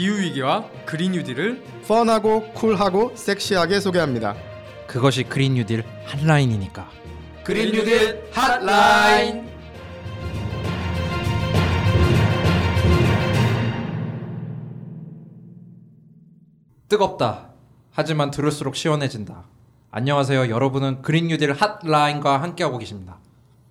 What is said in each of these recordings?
기후위기와 그린 뉴딜을 펀하고 쿨하고 섹시하게 소개합니다. 그것이 그린 뉴딜 한라인이니까. 그린 뉴딜 핫라인 뜨겁다. 하지만 들을수록 시원해진다. 안녕하세요. 여러분은 그린 뉴딜 핫라인과 함께하고 계십니다.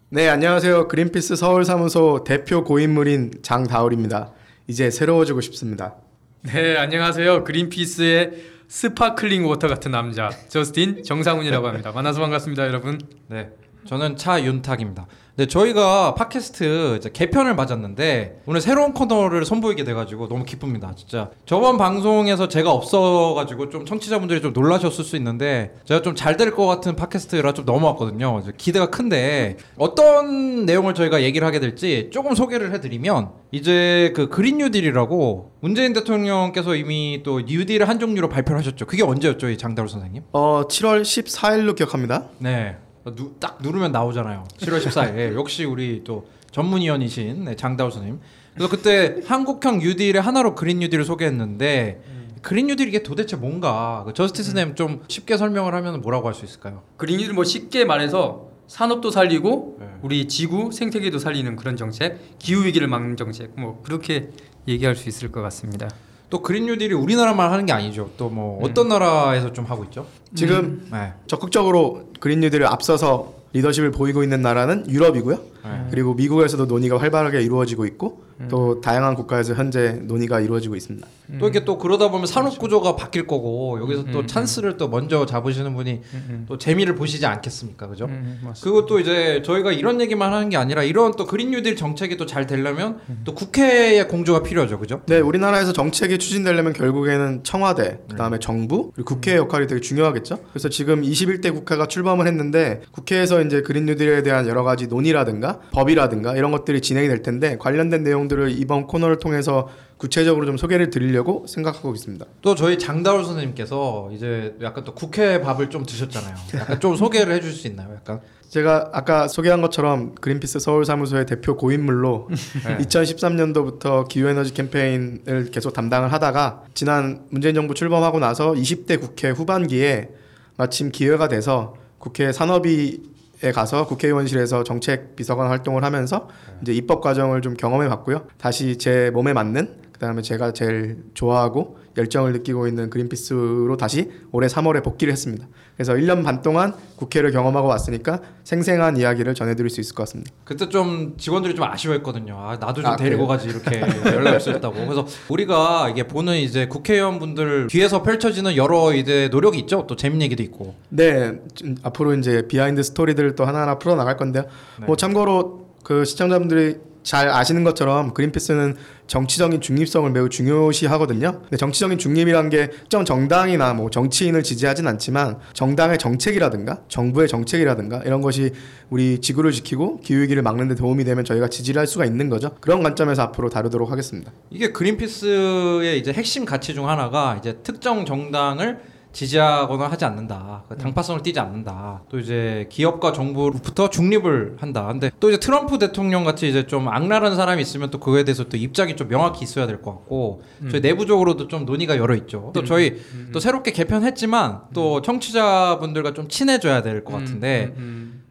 네, 안녕하세요. 그린피스 서울 사무소 대표 고인물인 장다울입니다. 이제 새로워지고 싶습니다. 네 안녕하세요 그린피스의 sparkling water 같은 남자 저스틴 정상훈이라고 합니다 만나서 반갑습니다 여러분 네. 저는 차윤탁입니다. 네, 저희가 팟캐스트 개편을 맞았는데 오늘 새로운 코너를 선보이게 돼가지고 너무 기쁩니다. 진짜 저번 방송에서 제가 없어가지고 좀 청취자분들이 좀 놀라셨을 수 있는데 제가 좀 잘 될 것 같은 팟캐스트라 좀 넘어왔거든요. 기대가 큰데 어떤 내용을 저희가 얘기를 하게 될지 조금 소개를 해드리면 이제 그 그린 뉴딜이라고 문재인 대통령께서 이미 또 뉴딜을 한 종류로 발표를 하셨죠. 그게 언제였죠, 이 장다울 선생님? 어, 7월 14일로 기억합니다. 네. 누, 딱 누르면 나오잖아요. 7월 14일. 예, 역시 우리 또 전문위원이신 네, 장다우 선생님. 그래서 그때 한국형 뉴딜의 하나로 그린 뉴딜을 소개했는데 그린 뉴딜 이게 도대체 뭔가 그 저스티스님 좀 쉽게 설명을 하면 뭐라고 할 수 있을까요? 그린 뉴딜 뭐 쉽게 말해서 산업도 살리고 네. 우리 지구 생태계도 살리는 그런 정책 기후 위기를 막는 정책 뭐 그렇게 얘기할 수 있을 것 같습니다 또 그린 뉴딜이 우리나라만 하는 게 아니죠. 또 뭐 어떤 나라에서 좀 하고 있죠? 지금 네. 적극적으로 그린 뉴딜을 앞서서 리더십을 보이고 있는 나라는 유럽이고요. 네. 그리고 미국에서도 논의가 활발하게 이루어지고 있고 또 다양한 국가에서 현재 논의가 이루어지고 있습니다. 또 이렇게 또 그러다 보면 산업 구조가 바뀔 거고 여기서 또 찬스를 또 먼저 잡으시는 분이 또 재미를 보시지 않겠습니까, 그죠? 음. 그리고 또 이제 저희가 이런 얘기만 하는 게 아니라 이런 또 그린 뉴딜 정책이 또 잘 되려면 또 국회의 공조가 필요하죠, 그죠? 네, 우리나라에서 정책이 추진되려면 결국에는 청와대, 그다음에 정부, 그리고 국회의 역할이 되게 중요하겠죠. 그래서 지금 21대 국회가 출범을 했는데 국회에서 이제 그린 뉴딜에 대한 여러 가지 논의라든가 법이라든가 이런 것들이 진행이 될 텐데 관련된 내용 들을 이번 코너를 통해서 구체적으로 좀 소개를 드리려고 생각하고 있습니다. 또 저희 장다울 선생님께서 이제 약간 또 국회 밥을 좀 드셨잖아요. 약간 좀 소개를 해줄 수 있나요? 약간 제가 아까 소개한 것처럼 그린피스 서울 사무소의 대표 고인물로 2013년도부터 기후에너지 캠페인을 계속 담당을 하다가 지난 문재인 정부 출범하고 나서 20대 국회 후반기에 마침 기회가 돼서 국회 산업위 에 가서 국회의원실에서 정책 비서관 활동을 하면서 이제 입법 과정을 좀 경험해 봤고요. 다시 제 몸에 맞는 그다음에 제가 제일 좋아하고 열정을 느끼고 있는 그린피스로 다시 올해 3월에 복귀를 했습니다. 그래서 1년 반 동안 국회를 경험하고 왔으니까 생생한 이야기를 전해드릴 수 있을 것 같습니다. 그때 좀 직원들이 좀 아쉬워했거든요. 아, 나도 좀 아, 데리고 가지 이렇게 연락이 없었다고. 그래서 우리가 이게 보는 이제 국회의원분들 뒤에서 펼쳐지는 여러 이제 노력이 있죠. 또 재밌는 얘기도 있고. 네, 좀 앞으로 이제 behind story들을 또 하나하나 풀어 나갈 건데요. 네. 뭐 참고로 그 시청자분들이 잘 아시는 것처럼 그린피스는 정치적인 중립성을 매우 중요시하거든요. 근데 정치적인 중립이란 게 특정 정당이나 뭐 정치인을 지지하진 않지만 정당의 정책이라든가 정부의 정책이라든가 이런 것이 우리 지구를 지키고 기후위기를 막는 데 도움이 되면 저희가 지지를 할 수가 있는 거죠. 그런 관점에서 앞으로 다루도록 하겠습니다. 이게 그린피스의 이제 핵심 가치 중 하나가 이제 특정 정당을 지지하거나 하지 않는다. 그 당파성을 띠지 않는다. 또 이제 기업과 정부로부터 중립을 한다. 근데 또 이제 트럼프 대통령 같이 이제 좀 악랄한 사람이 있으면 또 그거에 대해서 또 입장이 좀 명확히 있어야 될 것 같고 저희 내부적으로도 좀 논의가 열어 있죠. 또 저희 또 새롭게 개편했지만 또 청취자분들과 좀 친해져야 될 것 같은데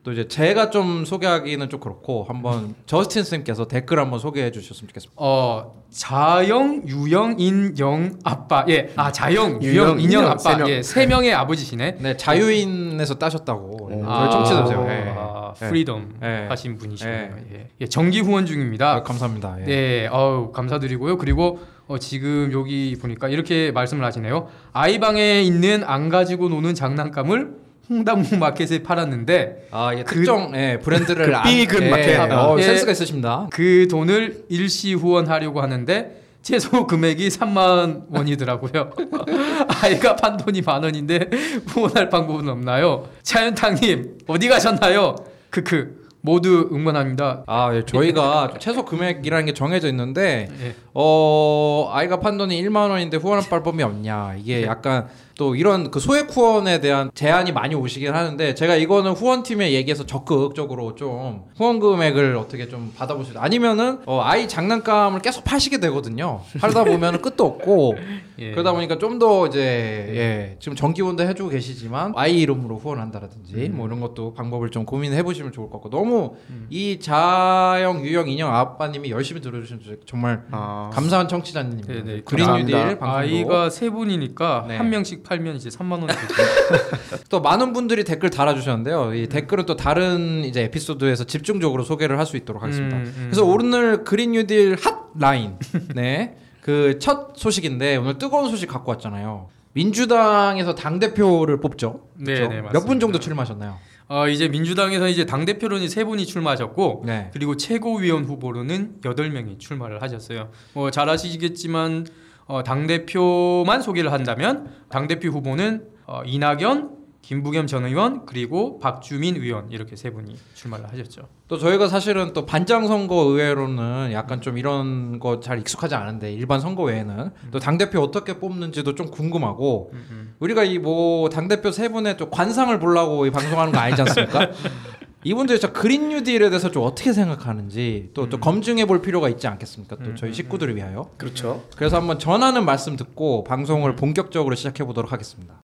또 이제 제가 좀 소개하기는 좀 그렇고 한번 저스틴 쌤께서 댓글 한번 소개해 주셨으면 좋겠습니다. 어 자영 유영 인영 아빠 예아 자영 유영 인영 인영, 아빠 세 명. 예세 명의 아버지시네 네, 자유인에서 따셨다고. 네, 아, 저희 청취자세요. 네. 아, 네. freedom 네. 하신 분이시네요. 네. 예. 예, 정기 후원 중입니다. 아, 감사합니다. 예. 네, 어우, 감사드리고요. 그리고 어, 지금 여기 보니까 이렇게 말씀을 하시네요. 아이 방에 있는 안 가지고 노는 장난감을 홍당무 마켓에 팔았는데 아, 예, 특정 예, 브랜드를 그 삐근 예, 마켓. 어, 예. 센스가 있으십니다. 그 돈을 일시 후원하려고 하는데 최소 금액이 3만 원이더라고요. 아이가 판 돈이 만 원인데 후원할 방법은 없나요? 차윤탕님 어디 가셨나요? 크크 모두 응원합니다. 아, 예, 저희가 최소 금액이라는 게 정해져 있는데 예. 어, 아이가 판 돈이 1만 원인데 후원할 방법이 없냐. 이게 약간 또 이런 그 소액 후원에 대한 제안이 많이 오시긴 하는데 제가 이거는 후원팀에 얘기해서 적극적으로 좀 후원 금액을 어떻게 좀 받아볼 수 있다. 아니면은 어, 아이 장난감을 계속 파시게 되거든요. 하다 보면은 끝도 없고 예. 그러다 보니까 좀 더 이제 예 지금 전기원도 해주고 계시지만 아이 이름으로 후원한다라든지 뭐 이런 것도 방법을 좀 고민해 보시면 좋을 것 같고 너무 이 자영 유영 인형 아빠님이 열심히 들어주신 정말 아, 감사한 청취자님 네네. 그린. 뉴딜 방송도 아이가 세 분이니까 네. 한 명씩 팔면 이제 3만 원 되죠. 또 많은 분들이 댓글 달아주셨는데요. 이 댓글은 또 다른 이제 에피소드에서 집중적으로 소개를 할 수 있도록 하겠습니다. 음, 음. 그래서 오늘 그린 뉴딜 핫라인 네. 그 첫 소식인데 오늘 뜨거운 소식 갖고 왔잖아요. 민주당에서 당 대표를 뽑죠. 네, 네. 몇 분 정도 출마하셨나요? 어, 이제 민주당에서 이제 당 대표로는 세 분이 출마하셨고 네. 그리고 최고위원 후보로는 여덟 명이 출마를 하셨어요. 뭐잘 아시겠지만 어, 당 대표만 소개를 한다면 당 대표 후보는 어, 이낙연, 김부겸 전 의원 그리고 박주민 의원 이렇게 세 분이 출마를 하셨죠. 또 저희가 사실은 또 반장 선거 의외로는 약간 좀 이런 거 잘 익숙하지 않은데 일반 선거 외에는 또 당 대표 어떻게 뽑는지도 좀 궁금하고 우리가 이 뭐 당 대표 세 분의 또 관상을 보려고 이 방송하는 거 아니지 않습니까? 이분들이 저 그린 뉴딜에 대해서 좀 어떻게 생각하는지 또, 또 검증해 볼 필요가 있지 않겠습니까? 또 저희 식구들을 위하여. 그렇죠. 그래서 한번 전하는 말씀 듣고 방송을 본격적으로 시작해 보도록 하겠습니다.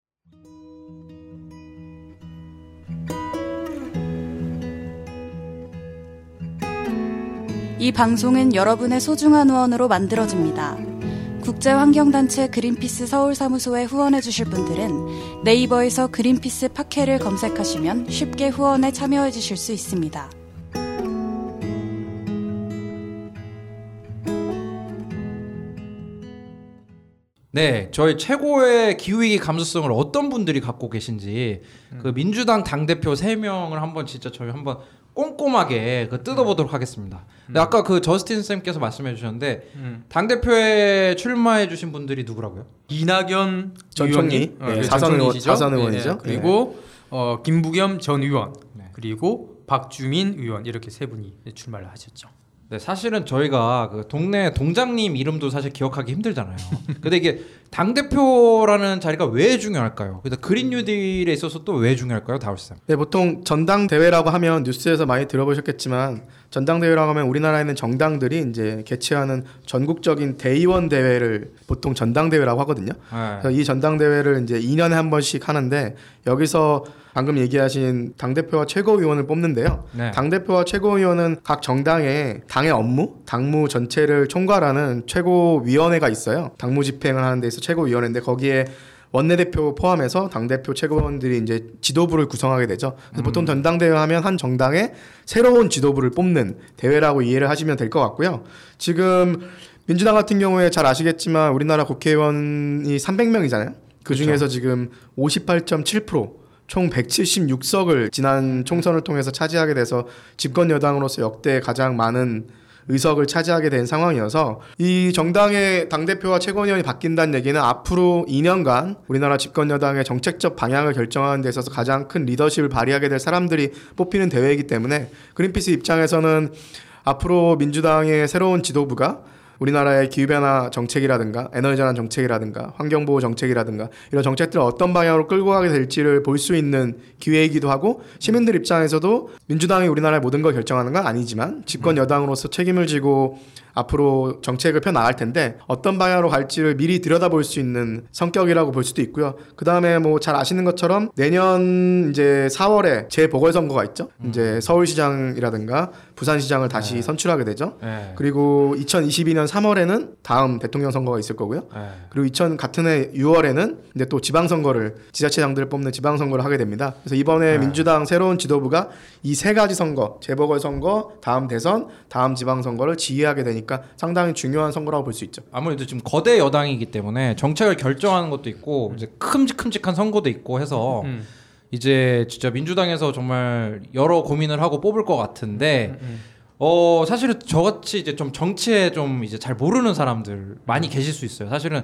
이 방송은 여러분의 소중한 후원으로 만들어집니다. 국제환경단체 그린피스 서울사무소에 후원해 주실 분들은 네이버에서 그린피스 팟캐를 검색하시면 쉽게 후원에 참여해 주실 수 있습니다. 네, 저희 최고의 기후위기 감수성을 어떤 분들이 갖고 계신지 그 민주당 당 대표 세 명을 한번 진짜 저희 한번 꼼꼼하게 그 뜯어보도록 하겠습니다. 근데 아까 그 저스틴 쌤께서 말씀해 주셨는데 음. 당 대표에 출마해 주신 분들이 누구라고요? 이낙연 전 총리. 어, 네, 네, 사선 전 의원-. 사선 의원이죠. 그리고 어, 김부겸 전 의원 네. 그리고 박주민 의원 이렇게 세 분이 출마를 하셨죠. 네, 사실은 저희가 그 동네 동장님 이름도 사실 기억하기 힘들잖아요. 근데 이게 당 대표라는 자리가 왜 중요할까요? 근데 그린 뉴딜에 있어서 또 왜 중요할까요, 다울쌤? 네, 보통 전당 대회라고 하면 뉴스에서 많이 들어보셨겠지만 전당 대회라고 하면 우리나라에 있는 정당들이 이제 개최하는 전국적인 대의원 대회를 보통 전당 대회라고 하거든요. 네. 그래서 이 전당 대회를 이제 2년에 한 번씩 하는데 여기서 방금 얘기하신 당 대표와 최고위원을 뽑는데요. 네. 당 대표와 최고위원은 각 정당의 당의 업무, 당무 전체를 총괄하는 최고위원회가 있어요. 당무 집행을 하는 데 있어 최고위원회인데 거기에 원내대표 포함해서 당대표 최고위원들이 이제 지도부를 구성하게 되죠. 그래서 보통 전당대회 하면 한 정당의 새로운 지도부를 뽑는 대회라고 이해를 하시면 될 것 같고요. 지금 민주당 같은 경우에 잘 아시겠지만 우리나라 국회의원이 300명이잖아요. 그 중에서 지금 58.7%총 176석을 지난 총선을 통해서 차지하게 돼서 집권 여당으로서 역대 가장 많은 의석을 차지하게 된 상황이어서 이 정당의 당대표와 최고위원이 바뀐다는 얘기는 앞으로 2년간 우리나라 집권 여당의 정책적 방향을 결정하는 데 있어서 가장 큰 리더십을 발휘하게 될 사람들이 뽑히는 대회이기 때문에 그린피스 입장에서는 앞으로 민주당의 새로운 지도부가 우리나라의 기후변화 정책이라든가 에너지전환 정책이라든가 환경보호 정책이라든가 이런 정책들을 어떤 방향으로 끌고 가게 될지를 볼 수 있는 기회이기도 하고 시민들 입장에서도 민주당이 우리나라의 모든 걸 결정하는 건 아니지만 집권 여당으로서 책임을 지고 앞으로 정책을 펴 나갈 텐데 어떤 방향으로 갈지를 미리 들여다볼 수 있는 성격이라고 볼 수도 있고요. 그 다음에 뭐 잘 아시는 것처럼 내년 이제 4월에 재보궐선거가 있죠. 이제 서울시장이라든가 부산시장을 다시 선출하게 되죠. 네. 그리고 2022년 3월에는 다음 대통령 선거가 있을 거고요. 네. 그리고 2000 같은 해 6월에는 이제 또 지방선거를 지자체장들을 뽑는 지방선거를 하게 됩니다. 그래서 이번에 네. 민주당 새로운 지도부가 이 세 가지 선거, 재보궐선거, 다음 대선, 다음 지방선거를 지휘하게 되니까 상당히 중요한 선거라고 볼 수 있죠. 아무래도 지금 거대 여당이기 때문에 정책을 결정하는 것도 있고 이제 큼직큼직한 선거도 있고 해서 음. 이제 진짜 민주당에서 정말 여러 고민을 하고 뽑을 것 같은데 음. 어 사실은 저같이 이제 좀 정치에 좀 이제 잘 모르는 사람들 많이 계실 수 있어요. 사실은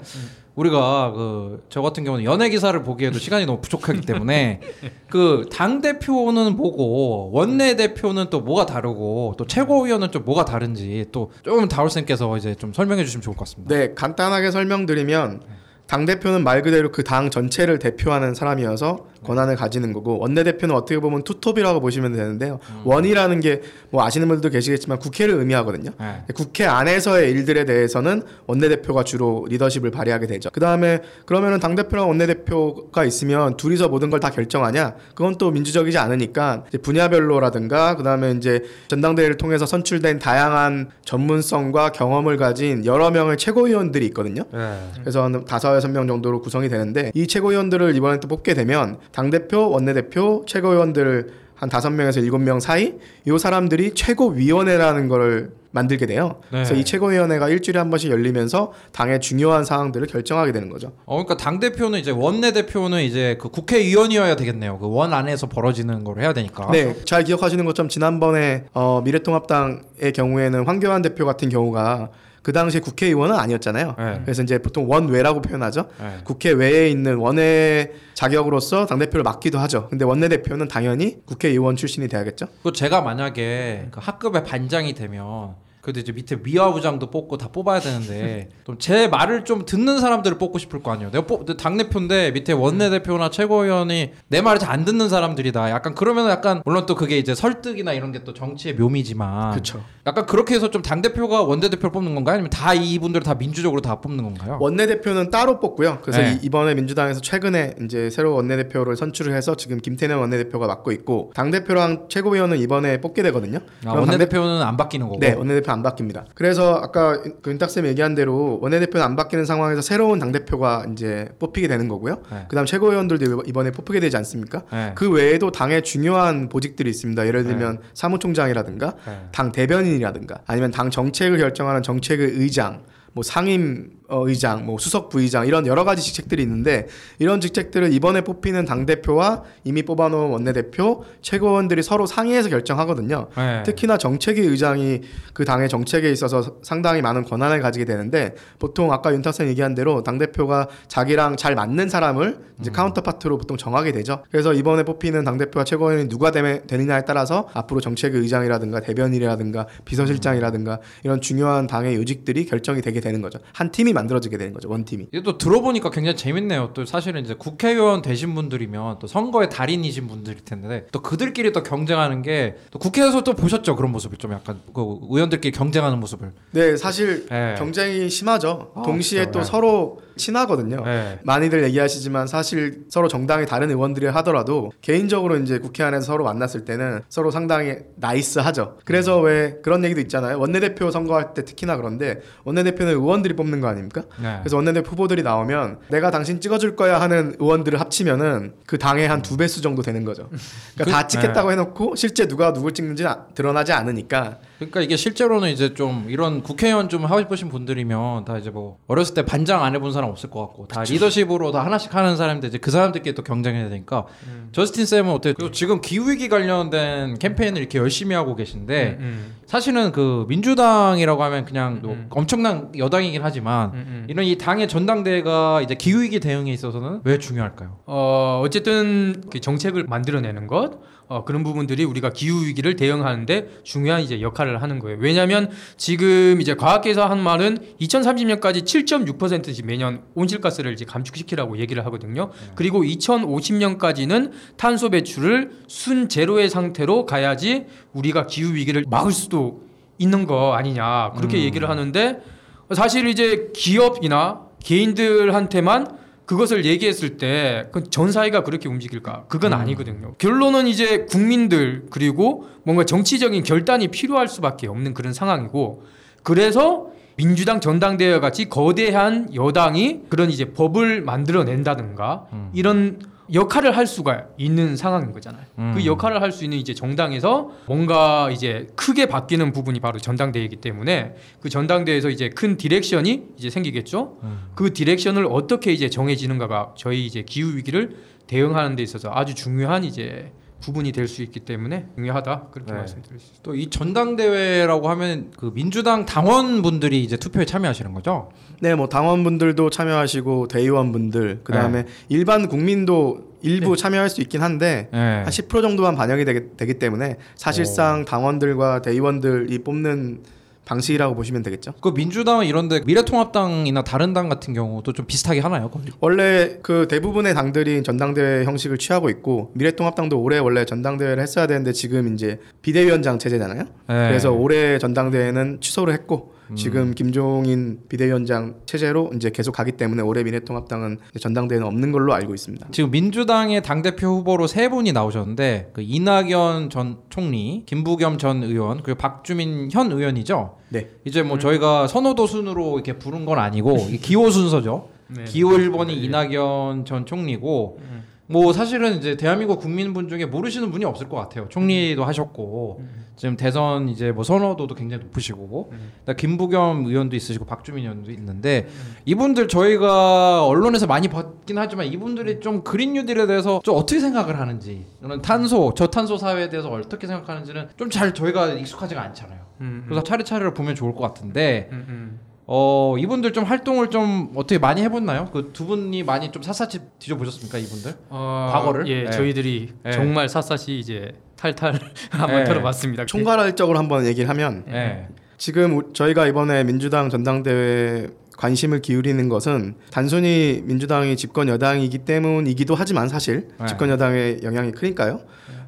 우리가 그 저 같은 경우는 연예 기사를 보기에도 시간이 너무 부족하기 때문에 그 당 대표는 뭐고 원내 대표는 또 뭐가 다르고 또 최고위원은 좀 뭐가 다른지 또 좀 다울 쌤께서 이제 좀 설명해 주시면 좋을 것 같습니다. 네, 간단하게 설명드리면 당 대표는 말 그대로 그 당 전체를 대표하는 사람이어서 권한을 가지는 거고 원내 대표는 어떻게 보면 투톱이라고 보시면 되는데요. 원이라는 게 뭐 아시는 분들도 계시겠지만 국회를 의미하거든요. 네. 국회 안에서의 일들에 대해서는 원내 대표가 주로 리더십을 발휘하게 되죠. 그 다음에 그러면은 당 대표랑 원내 대표가 있으면 둘이서 모든 걸 다 결정하냐? 그건 또 민주적이지 않으니까 분야별로라든가 그 다음에 이제 전당대회를 통해서 선출된 다양한 전문성과 경험을 가진 여러 명의 최고위원들이 있거든요. 네. 그래서 한 다섯 여섯 명 정도로 구성이 되는데 이 최고위원들을 이번에 또 뽑게 되면 당 대표, 원내 대표, 최고위원들을 한 다섯 명에서 일곱 명 사이 이 사람들이 최고위원회라는 거를 만들게 돼요. 네. 그래서 이 최고위원회가 일주일에 한 번씩 열리면서 당의 중요한 사항들을 결정하게 되는 거죠. 어, 그러니까 당 대표는 이제 원내 대표는 이제 그 국회의원이어야 되겠네요. 그 원 안에서 벌어지는 걸 해야 되니까. 네, 잘 기억하시는 것처럼 지난번에 어, 미래통합당의 경우에는 황교안 대표 같은 경우가 그 당시에 국회의원은 아니었잖아요. 네. 그래서 이제 보통 원외라고 표현하죠. 네. 국회 외에 있는 원외 자격으로서 당 대표를 맡기도 하죠. 근데 원내 대표는 당연히 국회의원 출신이 돼야겠죠. 그 제가 만약에 그 학급의 반장이 되면 그래도 이제 밑에 미화부장도 뽑고 다 뽑아야 되는데 좀 제 말을 좀 듣는 사람들을 뽑고 싶을 거 아니에요. 내가 뽑, 당 대표인데 밑에 원내 대표나 최고위원이 내 말을 잘 안 듣는 사람들이다. 약간 그러면 약간 물론 또 그게 이제 설득이나 이런 게 또 정치의 묘미지만 그렇죠. 약간 그렇게 해서 좀 당 대표가 원내 대표를 뽑는 건가요? 아니면 다 이분들을 다 민주적으로 다 뽑는 건가요? 원내 대표는 따로 뽑고요. 그래서 네. 이- 이번에 민주당에서 최근에 이제 새로 원내 대표를 선출을 해서 지금 김태년 원내 대표가 맡고 있고 당 대표랑 최고위원은 이번에 뽑게 되거든요. 아, 원내 당 대- 대표는 안 바뀌는 거고. 네, 원내 대표 안 바뀝니다. 그래서 아까 그 윤탁 쌤 얘기한 대로 원내 대표는 안 바뀌는 상황에서 새로운 당 대표가 이제 뽑히게 되는 거고요. 네. 그다음 최고위원들도 이번에 뽑히게 되지 않습니까? 네. 그 외에도 당의 중요한 보직들이 있습니다. 예를 들면 사무총장이라든가 네. 당 대변인 이라든가 아니면 당 정책을 결정하는 정책의 의장, 뭐 상임 어, 의장, 뭐 수석 부의장 이런 여러 가지 직책들이 있는데 이런 직책들을 이번에 뽑히는 당 대표와 이미 뽑아놓은 원내 대표, 최고원들이 서로 상의해서 결정하거든요. 네. 특히나 정책위 의장이 그 당의 정책에 있어서 상당히 많은 권한을 가지게 되는데 보통 아까 윤탁선 얘기한 대로 당 대표가 자기랑 잘 맞는 사람을 이제 카운터파트로 보통 정하게 되죠. 그래서 이번에 뽑히는 당 대표와 최고위원이 누가 되느냐에 따라서 앞으로 정책위 의장이라든가 대변인이라든가 비서실장이라든가 이런 중요한 당의 요직들이 결정이 되게 되는 거죠. 한 팀이 만들어지게 되는 거죠. 원 팀이. 이게 또 들어보니까 굉장히 재밌네요. 또 사실은 이제 국회의원 되신 분들이면 또 선거의 달인이신 분들일 텐데 또 그들끼리 또 경쟁하는 게 또 국회에서 또 보셨죠 그런 모습을 좀 약간 그 의원들끼리 경쟁하는 모습을. 네, 사실 네. 경쟁이 심하죠. 아, 동시에 진짜요? 또 네. 서로 친하거든요. 네. 많이들 얘기하시지만 사실 서로 정당이 다른 의원들이 하더라도 개인적으로 이제 국회 안에서 서로 만났을 때는 서로 상당히 나이스하죠. 그래서 왜 그런 얘기도 있잖아요. 원내대표 선거할 때 특히나 그런데 원내대표는 의원들이 뽑는 거 아닙니까? 네. 그래서 원내대표 후보들이 나오면 내가 당신 찍어줄 거야 하는 의원들을 합치면은 그 당의 한 두 배수 정도 되는 거죠. 그러니까 그- 다 찍겠다고 해놓고 실제 누가 누굴 찍는지 는 드러나지 않으니까 그러니까 이게 실제로는 이제 좀 이런 국회의원 좀 하고 싶으신 분들이면 다 이제 뭐 어렸을 때 반장 안 해본 사람 없을 것 같고 다 리더십으로 다 하나씩 하는 사람들 이제 그 사람들끼리 또 경쟁해야 되니까 저스틴 쌤은 어때? 그리고 지금 기후 위기 관련된 캠페인을 이렇게 열심히 하고 계신데 음, 사실은 그 민주당이라고 하면 그냥 또 음. 엄청난 여당이긴 하지만 음, 음. 이런 이 당의 전당대회가 이제 기후 위기 대응에 있어서는 왜 중요할까요? 어, 어쨌든 그 정책을 만들어내는 것, 어, 그런 부분들이 우리가 기후 위기를 대응하는데 중요한 이제 역할을 하는 거예요. 왜냐하면 지금 이제 과학계에서 한 말은 2030년까지 7.6% 매년 온실가스를 이제 감축시키라고 얘기를 하거든요. 그리고 2050년까지는 탄소 배출을 순 제로의 상태로 가야지 우리가 기후 위기를 막을 수도 있는 거 아니냐 그렇게 얘기를 하는데 사실 이제 기업이나 개인들한테만 그것을 얘기했을 때 전 사회가 그렇게 움직일까? 그건 아니거든요. 결론은 이제 국민들 그리고 뭔가 정치적인 결단이 필요할 수밖에 없는 그런 상황이고 그래서 민주당 전당대회 같이 거대한 여당이 그런 이제 법을 만들어낸다든가 음. 이런 역할을 할 수가 있는 상황인 거잖아요. 음. 그 역할을 할 수 있는 이제 정당에서 뭔가 이제 크게 바뀌는 부분이 바로 전당대회이기 때문에 그 전당대회에서 이제 큰 direction이 이제 생기겠죠. 음. 그 direction을 어떻게 이제 정해지는가가 저희 이제 기후 위기를 대응하는 데 있어서 아주 중요한 이제 부분이 될 수 있기 때문에 중요하다 그렇게 네. 말씀드릴 수 있습니다. 또 이 전당대회라고 하면 그 민주당 당원분들이 이제 투표에 참여하시는 거죠? 네, 뭐 당원분들도 참여하시고 대의원분들 그다음에 일반 국민도 일부 참여할 수 있긴 한데 네. 한10% 정도만 반영이 되기, 되기 때문에 사실상 당원들과 대의원들이 뽑는 방식이라고 보시면 되겠죠. 그 민주당은 이런데 미래통합당이나 다른 당 같은 경우도 좀 비슷하게 하나요? 거의? 원래 그 대부분의 당들이 전당대회 형식을 취하고 있고 미래통합당도 올해 원래 전당대회를 했어야 되는데 지금 이제 비대위원장 체제잖아요. 네. 그래서 올해 전당대회는 취소를 했고 음. 지금 김종인 비대위원장 체제로 이제 계속 가기 때문에 올해 미래통합당은 전당대회는 없는 걸로 알고 있습니다. 지금 민주당의 당 대표 후보로 세 분이 나오셨는데 그 이낙연 전 총리, 김부겸 전 의원, 그리고 박주민 현 의원이죠. 네. 이제 뭐 저희가 선호도 순으로 이렇게 부른 건 아니고 기호 순서죠. 네. 기호 1번이 이낙연 전 총리고 뭐 사실은 이제 대한민국 국민분 중에 모르시는 분이 없을 것 같아요. 총리도 하셨고. 지금 대선 이제 뭐 선호도도 굉장히 높으시고. 그다음에 김부겸 의원도 있으시고 박주민 의원도 있는데 이분들 저희가 언론에서 많이 봤긴 하지만 이분들이 좀 그린 뉴딜에 대해서 좀 어떻게 생각을 하는지 이런 탄소 저탄소 사회에 대해서 어떻게 생각하는지는 좀 잘 저희가 익숙하지가 않잖아요. 음, 그래서 차례차례로 보면 좋을 것 같은데 음, 음. 어 이분들 좀 활동을 좀 어떻게 많이 해봤나요? 그 두 분이 많이 좀 샅샅이 뒤져보셨습니까 이분들? 어, 과거를? 예, 네. 저희들이 네. 정말 샅샅이 이제 탈탈 한번 네. 들어봤습니다. 총괄적으로 한번 얘기를 하면 네. 지금 우- 저희가 이번에 민주당 전당대회 관심을 기울이는 것은 단순히 민주당이 집권 여당이기 때문이기도 하지만 사실 네. 집권 여당의 영향이 크니까요.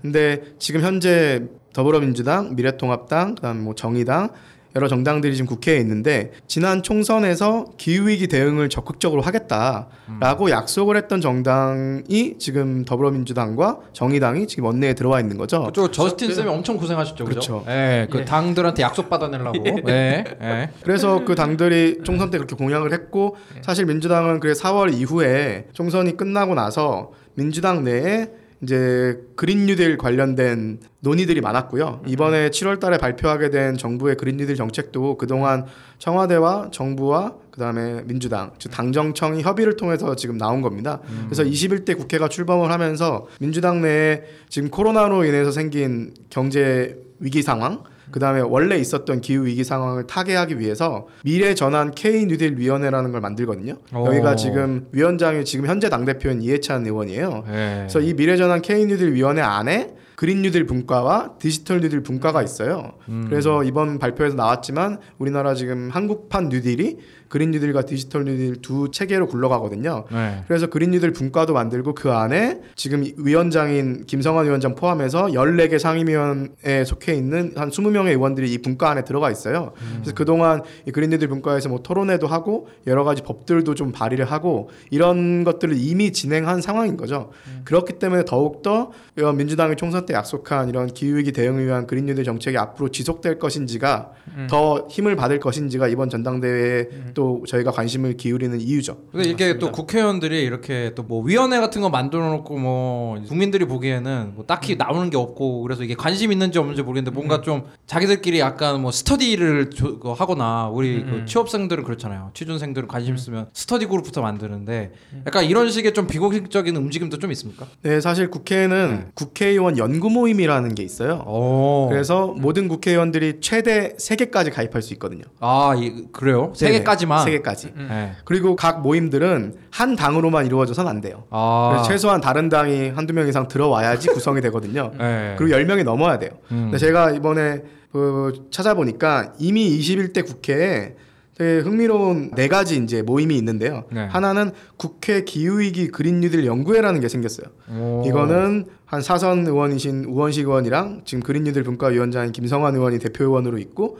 근데 지금 현재 더불어민주당, 미래통합당, 그다음 뭐 정의당 여러 정당들이 지금 국회에 있는데 지난 총선에서 기후위기 대응을 적극적으로 하겠다라고 약속을 했던 정당이 지금 더불어민주당과 정의당이 지금 원내에 들어와 있는 거죠. 그쪽 저스틴 쌤이 엄청 고생하셨죠, 그죠? 그렇죠. 예, 그 예. 당들한테 약속 받아내려고. 예, 예. 그래서 그 당들이 총선 때 그렇게 공약을 했고 사실 민주당은 그래 4월 이후에 총선이 끝나고 나서 민주당 내에 이제 그린 뉴딜 관련된 논의들이 많았고요. 이번에 7월 달에 발표하게 된 정부의 그린 뉴딜 정책도 그동안 청와대와 정부와 그다음에 민주당, 즉 당정청이 협의를 통해서 지금 나온 겁니다. 그래서 21대 국회가 출범을 하면서 민주당 내에 지금 코로나로 인해서 생긴 경제 위기 상황 그 다음에 원래 있었던 기후 위기 상황을 타개하기 위해서 미래 전환 K 뉴딜 위원회라는 걸 만들거든요. 오. 여기가 지금 위원장이 지금 현재 당 대표인 이해찬 의원이에요. 예. 그래서 이 미래 전환 K 뉴딜 위원회 안에 그린 뉴딜 분과와 디지털 뉴딜 분과가 있어요. 그래서 이번 발표에서 나왔지만 우리나라 지금 한국판 뉴딜이 그린 뉴딜과 디지털 뉴딜 두 체계로 굴러가거든요. 네. 그래서 그린 뉴딜 분과도 만들고 그 안에 지금 위원장인 김성환 위원장 포함해서 14개 상임위원회에 속해 있는 한 20명의 의원들이 이 분과 안에 들어가 있어요. 그래서 그동안 이 그린 뉴딜 분과에서 뭐 토론회도 하고 여러 가지 법들도 좀 발의를 하고 이런 것들을 이미 진행한 상황인 거죠. 그렇기 때문에 더욱더 민주당이 총선 때 약속한 이런 기후위기 대응을 위한 그린 뉴딜 정책이 앞으로 지속될 것인지가 더 힘을 받을 것인지가 이번 전당대회에 또 저희가 관심을 기울이는 이유죠. 근데 이게 또 국회의원들이 이렇게 또 뭐 위원회 같은 거 만들어 놓고 뭐 국민들이 보기에는 뭐 딱히 나오는 게 없고 그래서 이게 관심 있는지 없는지 모르겠는데 뭔가 좀 자기들끼리 약간 뭐 스터디를 조- 그거 하거나 우리 그 취업생들은 그렇잖아요. 취준생들은 관심 있으면 스터디 그룹부터 만드는데 약간 이런 식의 좀 비공식적인 움직임도 좀 있습니까? 네, 사실 국회에는 국회의원 연구 모임이라는 게 있어요. 오. 그래서 모든 국회의원들이 최대 3개까지 가입할 수 있거든요. 아, 이, 그래요? 세 개까지 만. 3개까지. 네. 그리고 각 모임들은 한 당으로만 이루어져서는 안 돼요. 아. 최소한 다른 당이 한두 명 이상 들어와야지 구성이 되거든요. 네. 그리고 10명이 넘어야 돼요. 음. 근데 제가 이번에 그 찾아보니까 이미 21대 국회에 되게 흥미로운 네 가지 이제 모임이 있는데요. 네. 하나는 국회 기후위기 그린 뉴딜 연구회라는 게 생겼어요. 오. 이거는 한 사선 의원이신 우원식 의원이랑 지금 그린 뉴딜 분과위원장인 김성환 의원이 대표 의원으로 있고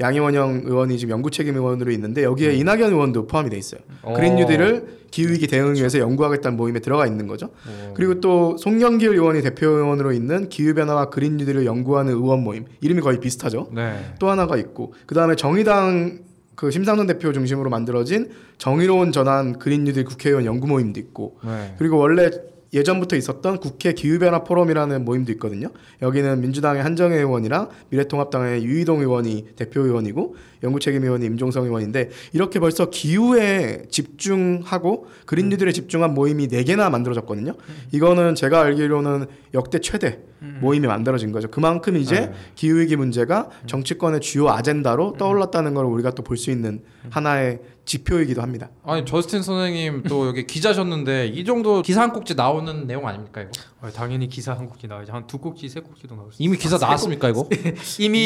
양희원영 의원이 지금 연구 책임 의원으로 있는데 여기에 이낙연 의원도 포함이 돼 있어요. 어. 그린 뉴딜을 기후위기 대응 위해서 연구하겠다는 모임에 들어가 있는 거죠. 그리고 또 송영길 의원이 대표 의원으로 있는 기후변화와 그린 뉴딜을 연구하는 의원 모임 이름이 거의 비슷하죠. 네. 또 하나가 있고 그 다음에 정의당 그 심상정 대표 중심으로 만들어진 정의로운 전환 그린 뉴딜 국회의원 연구 모임도 있고 네. 그리고 원래 예전부터 있었던 국회 기후변화 포럼이라는 모임도 있거든요. 여기는 민주당의 한정혜 의원이랑 미래통합당의 유희동 의원이 대표 의원이고 연구책임 의원이 임종성 의원인데 이렇게 벌써 기후에 집중하고 그린 뉴딜에 집중한 모임이 네 개나 만들어졌거든요. 이거는 제가 알기로는 역대 최대 모임이 만들어진 거죠. 그만큼 이제 네. 기후위기 문제가 정치권의 주요 아젠다로 떠올랐다는 걸 우리가 또 볼 수 있는 하나의 지표이기도 합니다. 아니 저스틴 선생님 또 여기 기자셨는데 이 정도 기사 한 꼭지 나오는 내용 아닙니까 이거? 어, 당연히 기사 한 꼭지 나오죠. 한두 꼭지, 세 꼭지도 나올 수 이미 기사 나왔습니까 이거? 이미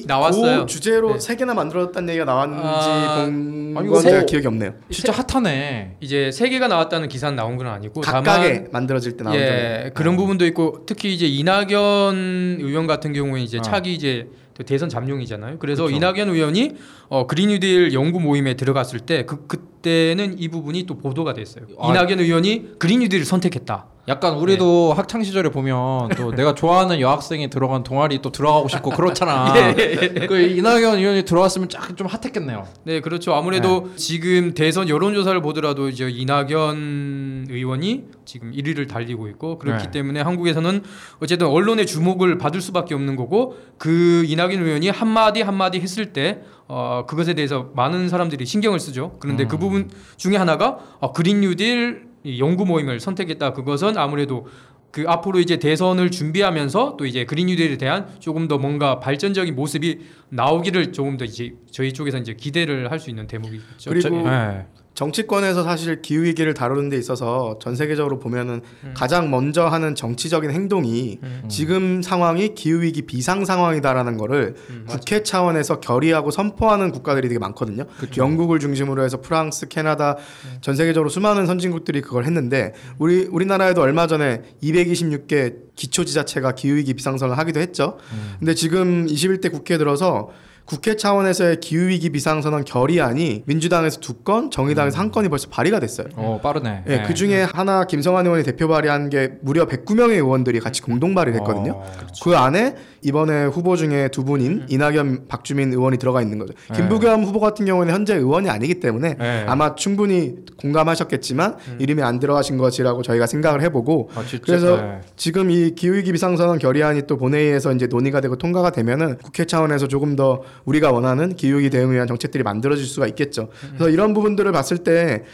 이 나왔어요. 그 주제로 네. 세 개나 만들어졌다는 얘기가 나왔는지 아, 본 아니, 건 이거 제가 뭐- 기억이 없네요. 진짜 핫하네. 이제 세 개가 나왔다는 기사는 나온 건 아니고 다만 만들어질 때 나온 예 그런 부분도 있고 특히 이제 이낙연 의원 같은 경우에 이제 어. 차기 이제 또 대선 잠룡이잖아요. 그래서 그쵸. 이낙연 의원이 어, 그린뉴딜 연구 모임에 들어갔을 때 그 그 때는 이 부분이 또 보도가 됐어요. 아. 이낙연 의원이 그린 뉴딜을 선택했다. 약간 우리도 학창 시절에 보면 또 내가 좋아하는 여학생이 들어간 동아리 또 들어가고 싶고 그렇잖아. 그 이낙연 의원이 들어왔으면 쫙좀 핫했겠네요. 네, 그렇죠. 아무래도 지금 대선 여론조사를 보더라도 이제 이낙연 의원이 지금 1위를 달리고 있고 그렇기 네. 때문에 한국에서는 어쨌든 언론의 주목을 받을 수밖에 없는 거고 그 이낙연 의원이 한 마디 한 마디 했을 때 어, 그것에 대해서 많은 사람들이 신경을 쓰죠. 그런데 음. 그 부분 중에 하나가 어, 그린 뉴딜 이 연구 모임을 선택했다. 그것은 아무래도 그 앞으로 이제 대선을 준비하면서 또 이제 그린 뉴딜에 대한 조금 더 뭔가 발전적인 모습이 나오기를 조금 더 이제 저희 쪽에서 이제 기대를 할 수 있는 대목이겠죠. 그리고 네. 정치권에서 사실 기후 위기를 다루는 데 있어서 전 세계적으로 보면은 음. 가장 먼저 하는 정치적인 행동이 음. 지금 상황이 기후 위기 비상 상황이다라는 거를 음, 국회 차원에서 결의하고 선포하는 국가들이 되게 많거든요. 영국을 중심으로 해서 프랑스, 캐나다 음. 전 세계적으로 수많은 선진국들이 그걸 했는데 우리 우리나라에도 얼마 전에 226개 기초 지자체가 기후 위기 비상선을 하기도 했죠. 음. 근데 지금 21대 국회 들어서 국회 차원에서의 기후 위기 비상선언 결의안이 민주당에서 두 건, 정의당에서 한 건이 벌써 발의가 됐어요. 어 빠르네. 예, 그 중에 하나 김성환 의원이 대표 발의한 게 무려 109명의 의원들이 같이 공동 발의를 했거든요. 어, 그 안에 이번에 후보 중에 두 분인 이낙연, 박주민 의원이 들어가 있는 거죠. 김부겸 후보 같은 경우는 현재 의원이 아니기 때문에 네. 아마 충분히 공감하셨겠지만 이름이 안 들어가신 것이라고 저희가 생각을 해보고 아? 그래서 네. 지금 이 기후위기 비상선언 결의안이 또 본회의에서 이제 논의가 되고 통과가 되면은 국회 차원에서 조금 더 우리가 원하는 기후위기 대응을 위한 정책들이 만들어질 수가 있겠죠. 그래서 이런 부분들을 봤을 때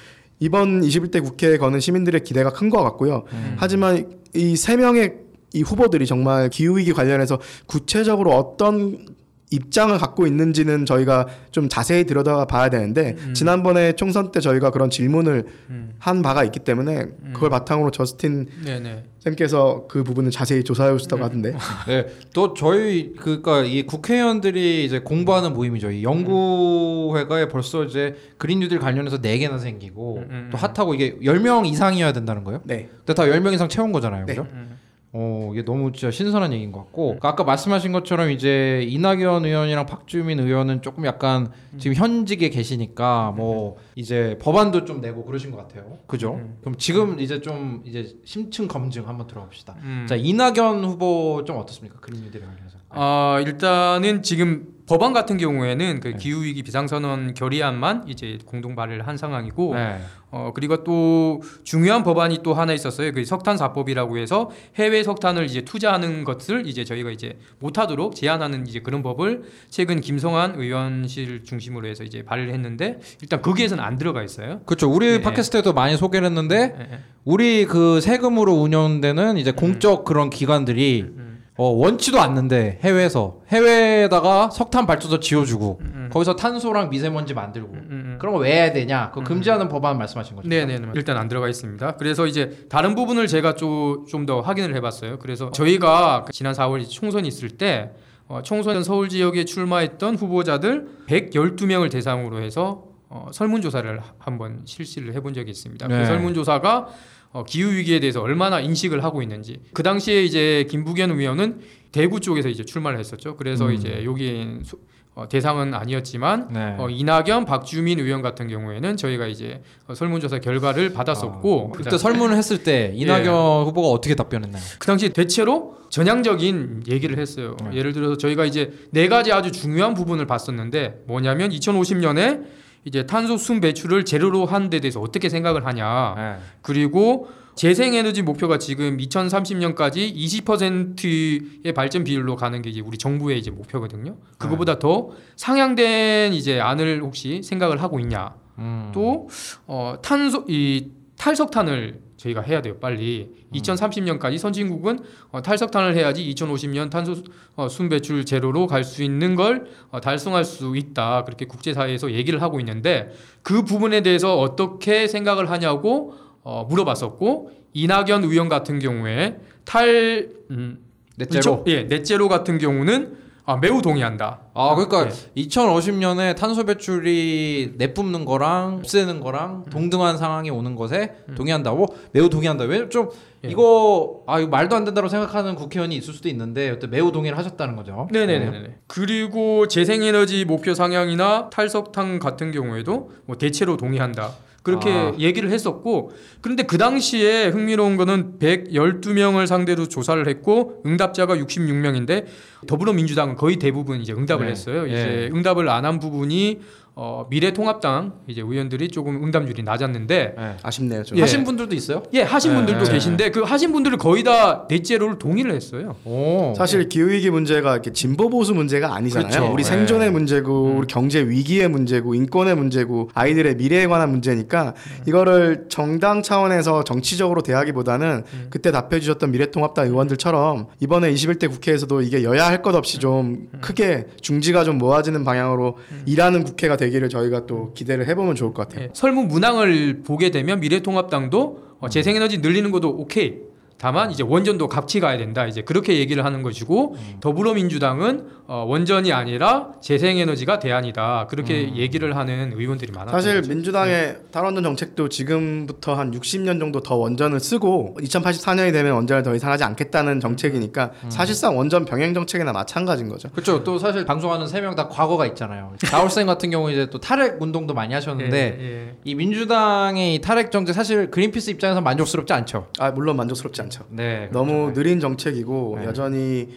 이번 21대 국회에 거는 시민들의 기대가 큰 것 같고요. 하지만 이 세 명의 이 후보들이 정말 기후위기 관련해서 구체적으로 어떤 입장을 갖고 있는지는 저희가 좀 자세히 들여다 봐야 되는데 지난번에 총선 때 저희가 그런 질문을 음. 한 바가 있기 때문에 그걸 바탕으로 저스틴 네네. 쌤께서 그 부분을 자세히 조사해 오셨다고 하던데 네, 또 저희 그니까 이 국회의원들이 이제 공부하는 모임이죠. 이 연구회가에 벌써 이제 그린 뉴딜 관련해서 네 개나 생기고 음, 음, 또 핫하고 이게 10명 이상이어야 된다는 거예요. 네. 근데 다 10명 이상 채운 거잖아요. 네. 그죠? 음. 어, 이게 너무 진짜 신선한 얘기인 것 같고 그러니까 아까 말씀하신 것처럼 이제 이낙연 의원이랑 박주민 의원은 조금 약간 지금 현직에 계시니까 뭐 이제 법안도 좀 내고 그러신 것 같아요. 그죠? 음. 그럼 지금 이제 좀 이제 심층 검증 한번 들어가 봅시다. 음. 자 이낙연 후보 좀 어떻습니까? 그린 뉴딜에 관련해서. 아 일단은 지금 법안 같은 경우에는 그 네. 기후 위기 비상선언 결의안만 이제 공동 발의를 한 상황이고 네. 어 그리고 또 중요한 법안이 또 하나 있었어요. 그 석탄 사법이라고 해서 해외 석탄을 이제 투자하는 것을 이제 저희가 이제 못하도록 제한하는 이제 그런 법을 최근 김성환 의원실 중심으로 해서 이제 발의를 했는데 일단 거기에서는 안 들어가 있어요. 그렇죠. 우리 네. 팟캐스트에도 많이 소개를 했는데 예, 예. 우리 그 세금으로 운영되는 이제 공적 그런 기관들이 음. 어, 원치도 않는데 해외에서 해외에다가 석탄 발전소 지어주고 음. 거기서 탄소랑 미세먼지 만들고 음, 음. 그런 거 왜 해야 되냐? 그거 금지하는 법안 말씀하신 거죠? 네네 일단 안 들어가 있습니다. 그래서 이제 다른 부분을 제가 좀 더 확인을 해봤어요. 그래서 저희가 지난 4월 총선이 있을 때 어, 총선 서울 지역에 출마했던 후보자들 112명을 대상으로 해서 어, 설문조사를 하- 한번 실시를 해본 적이 있습니다. 네. 그 설문조사가 어, 기후 위기에 대해서 얼마나 인식을 하고 있는지 그 당시에 이제 김부겸 의원은 대구 쪽에서 이제 출마를 했었죠. 그래서 음. 이제 여기 어, 대상은 아니었지만 네. 어, 이낙연, 박주민 의원 같은 경우에는 저희가 이제 어, 설문조사 결과를 받았었고 아, 그때 설문을 했을 때 이낙연 예. 후보가 어떻게 답변했나요? 그 당시 대체로 전향적인 얘기를 했어요. 네. 예를 들어서 저희가 이제 네 가지 아주 중요한 부분을 봤었는데 뭐냐면 2050년에 이제 탄소 순 배출을 제로로 하는 데 대해서 어떻게 생각을 하냐. 네. 그리고 재생에너지 목표가 지금 2030년까지 20%의 발전 비율로 가는 게 이제 우리 정부의 이제 목표거든요. 그거보다 더 상향된 이제 안을 혹시 생각을 하고 있냐. 음. 또 어, 탄소 이 탈석탄을 저희가 해야 돼요 빨리. 2030년까지 선진국은 어, 탈석탄을 해야지 2050년 탄소 어, 순배출 제로로 갈 수 있는 걸 어, 달성할 수 있다. 그렇게 국제사회에서 얘기를 하고 있는데 그 부분에 대해서 어떻게 생각을 하냐고 어, 물어봤었고 이낙연 의원 같은 경우에 탈 음, 넷제로. 예 넷제로 같은 경우는 아, 매우 동의한다. 아 그러니까 네. 2050년에 탄소 배출이 내뿜는 거랑 없애는 거랑 음. 동등한 상황이 오는 것에 동의한다고 매우 동의한다. 왜좀 예. 이거 아 이거 말도 안 된다고 생각하는 국회의원이 있을 수도 있는데 여튼 매우 동의를 하셨다는 거죠. 네네네. 그리고 재생에너지 목표 상향이나 탈석탄 같은 경우에도 뭐 대체로 동의한다. 그렇게 아. 얘기를 했었고 그런데 그 당시에 흥미로운 거는 112명을 상대로 조사를 했고 응답자가 66명인데 더불어민주당은 거의 대부분 이제 응답을 네. 했어요. 예. 이제 응답을 안 한 부분이 어, 미래통합당 이제 의원들이 조금 응답률이 낮았는데 네. 아쉽네요. 좀. 예. 하신 분들도 있어요? 예 하신 네. 분들도 네. 계신데 그 하신 분들은 거의 다 넷제로를 동의를 했어요. 오. 사실 기후 위기 문제가 이렇게 진보 보수 문제가 아니잖아요. 그렇죠. 우리 네. 생존의 문제고, 음. 우리 경제 위기의 문제고, 인권의 문제고, 아이들의 미래에 관한 문제니까 이거를 정당 차원에서 정치적으로 대하기보다는 음. 그때 답해 주셨던 미래통합당 의원들처럼 이번에 21대 국회에서도 이게 여야 할 것 없이 좀 음. 크게 중지가 좀 모아지는 방향으로 일하는 국회가 되기 를 저희가 또 기대를 해보면 좋을 것 같아요. 예, 설문 문항을 보게 되면 미래통합당도 음. 어, 재생에너지 늘리는 것도 오케이. 다만 이제 원전도 같이 가야 된다. 이제 그렇게 얘기를 하는 것이고 음. 더불어민주당은 어, 원전이 아니라 재생에너지가 대안이다. 그렇게 음. 얘기를 하는 의원들이 많았죠. 사실 민주당의 탈원전 정책도 지금부터 한 60년 정도 더 원전을 쓰고 2084년이 되면 원전을 더 이상 하지 않겠다는 정책이니까 음. 사실상 원전 병행 정책이나 마찬가지인 거죠. 그렇죠. 또 사실 방송하는 세 명 다 과거가 있잖아요. 나올생 같은 경우 이제 또 탈핵 운동도 많이 하셨는데 예, 예. 이 민주당의 이 탈핵 정책 사실 그린피스 입장에서 만족스럽지 않죠. 아 물론 만족스럽지 않죠. 네. 너무 느린 정책이고 네. 여전히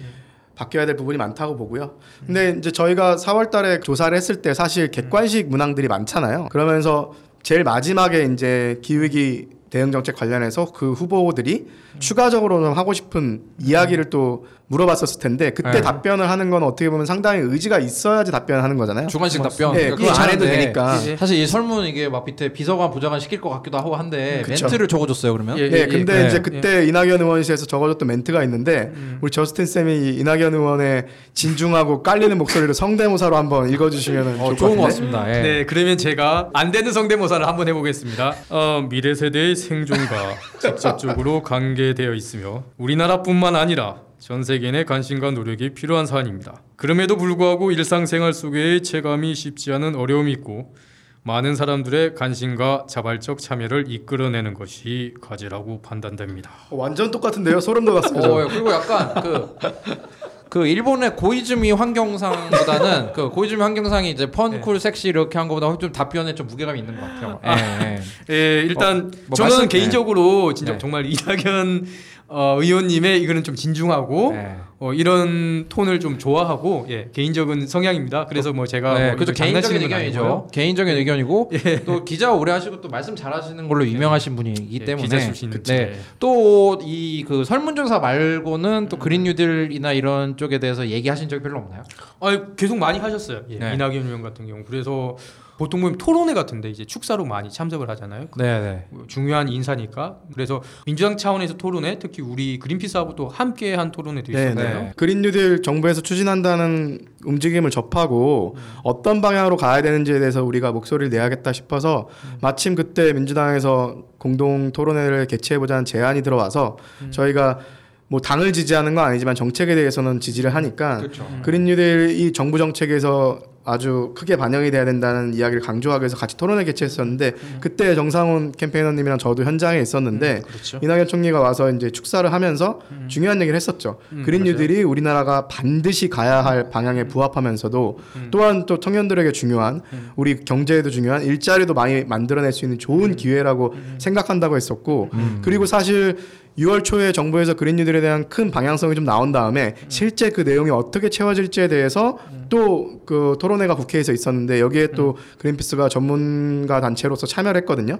바뀌어야 될 부분이 많다고 보고요. 근데 이제 저희가 4월달에 조사를 했을 때 사실 객관식 문항들이 많잖아요. 그러면서 제일 마지막에 이제 기후위기 대응 정책 관련해서 그 후보들이 추가적으로 좀 하고 싶은 이야기를 또 물어봤었을 텐데 그때 네. 답변을 하는 건 어떻게 보면 상당히 의지가 있어야지 답변을 하는 거잖아요. 주관식 답변. 네, 그거 안 해도 되니까. 예. 사실 이 설문 이게 막 밑에 비서관 부장관 시킬 것 같기도 하고 한데 그쵸. 멘트를 적어줬어요 그러면. 예, 네, 예, 근데 예. 이제 그때 이낙연 의원실에서 적어줬던 멘트가 있는데 우리 저스틴 쌤이 이낙연 의원의 진중하고 깔리는 목소리를 성대모사로 한번 읽어주시면 어, 좋을 것 좋은 것 같은데. 같습니다. 예. 네, 그러면 제가 안 되는 성대모사를 한번 해보겠습니다. 어, 미래 세대의 생존과 직접적으로 관계되어 있으며 우리나라뿐만 아니라 전 세계인의 관심과 노력이 필요한 사안입니다. 그럼에도 불구하고 일상생활 속의 체감이 쉽지 않은 어려움이 있고 많은 사람들의 관심과 자발적 참여를 이끌어내는 것이 과제라고 판단됩니다. 어, 완전 똑같은데요? 소름 돋았습니다. 어, 그리고 약간 그. 그 일본의 고이즈미 환경상보다는 그 고이즈미 환경상이 이제 펀쿨 섹시 이렇게 한 거보다 좀 답변에 좀 무게감이 있는 것 같아요. 예, 예. 예, 일단 뭐 저는 말씀- 개인적으로 진짜 네. 정말 이낙연 어, 의원님의 이거는 좀 진중하고 네. 어, 이런 톤을 좀 좋아하고 예, 개인적인 성향입니다. 그래서 뭐 제가 네, 뭐 그렇죠. 개인적인 의견이죠. 개인적인 의견이고 예. 또 기자 오래 하시고 또 말씀 잘하시는 걸로 유명하신 분이기 예, 때문에 기자 출신은 네. 또이 그 설문조사 말고는 또 그린 뉴딜이나 이런 쪽에 대해서 얘기하신 적이 별로 없나요? 아, 계속 많이 하셨어요. 예, 네. 이낙연 의원 같은 경우. 그래서 보통 보면 토론회 같은데 이제 축사로 많이 참석을 하잖아요. 네, 네. 뭐 중요한 인사니까. 그래서 민주당 차원에서 토론회, 특히 우리 그린피스하고 또 함께 한 토론회도 네, 있었나요? 네. 그린 뉴딜 정부에서 추진한다는 움직임을 접하고 어떤 방향으로 가야 되는지에 대해서 우리가 목소리를 내야겠다 싶어서 마침 그때 민주당에서 공동 토론회를 개최해 보자는 제안이 들어와서 저희가 뭐 당을 지지하는 건 아니지만 정책에 대해서는 지지를 하니까 그렇죠. 그린 뉴딜이 정부 정책에서 아주 크게 반영이 돼야 된다는 이야기를 강조하기 위해서 같이 토론회 개최했었는데 그때 정상훈 캠페이너님이랑 저도 현장에 있었는데 그렇죠. 이낙연 총리가 와서 이제 축사를 하면서 중요한 얘기를 했었죠. 음, 그린 맞아요. 뉴딜이 우리나라가 반드시 가야 할 방향에 부합하면서도 음. 또한 또 청년들에게 중요한 우리 경제에도 중요한 일자리도 많이 만들어낼 수 있는 음. 좋은 기회라고 생각한다고 했었고 그리고 사실 6월 초에 정부에서 그린 뉴딜에 대한 큰 방향성이 좀 나온 다음에 음. 실제 그 내용이 어떻게 채워질지에 대해서 또그 토론회가 국회에서 있었는데 여기에 또 음. 그린피스가 전문가 단체로서 참여를 했거든요.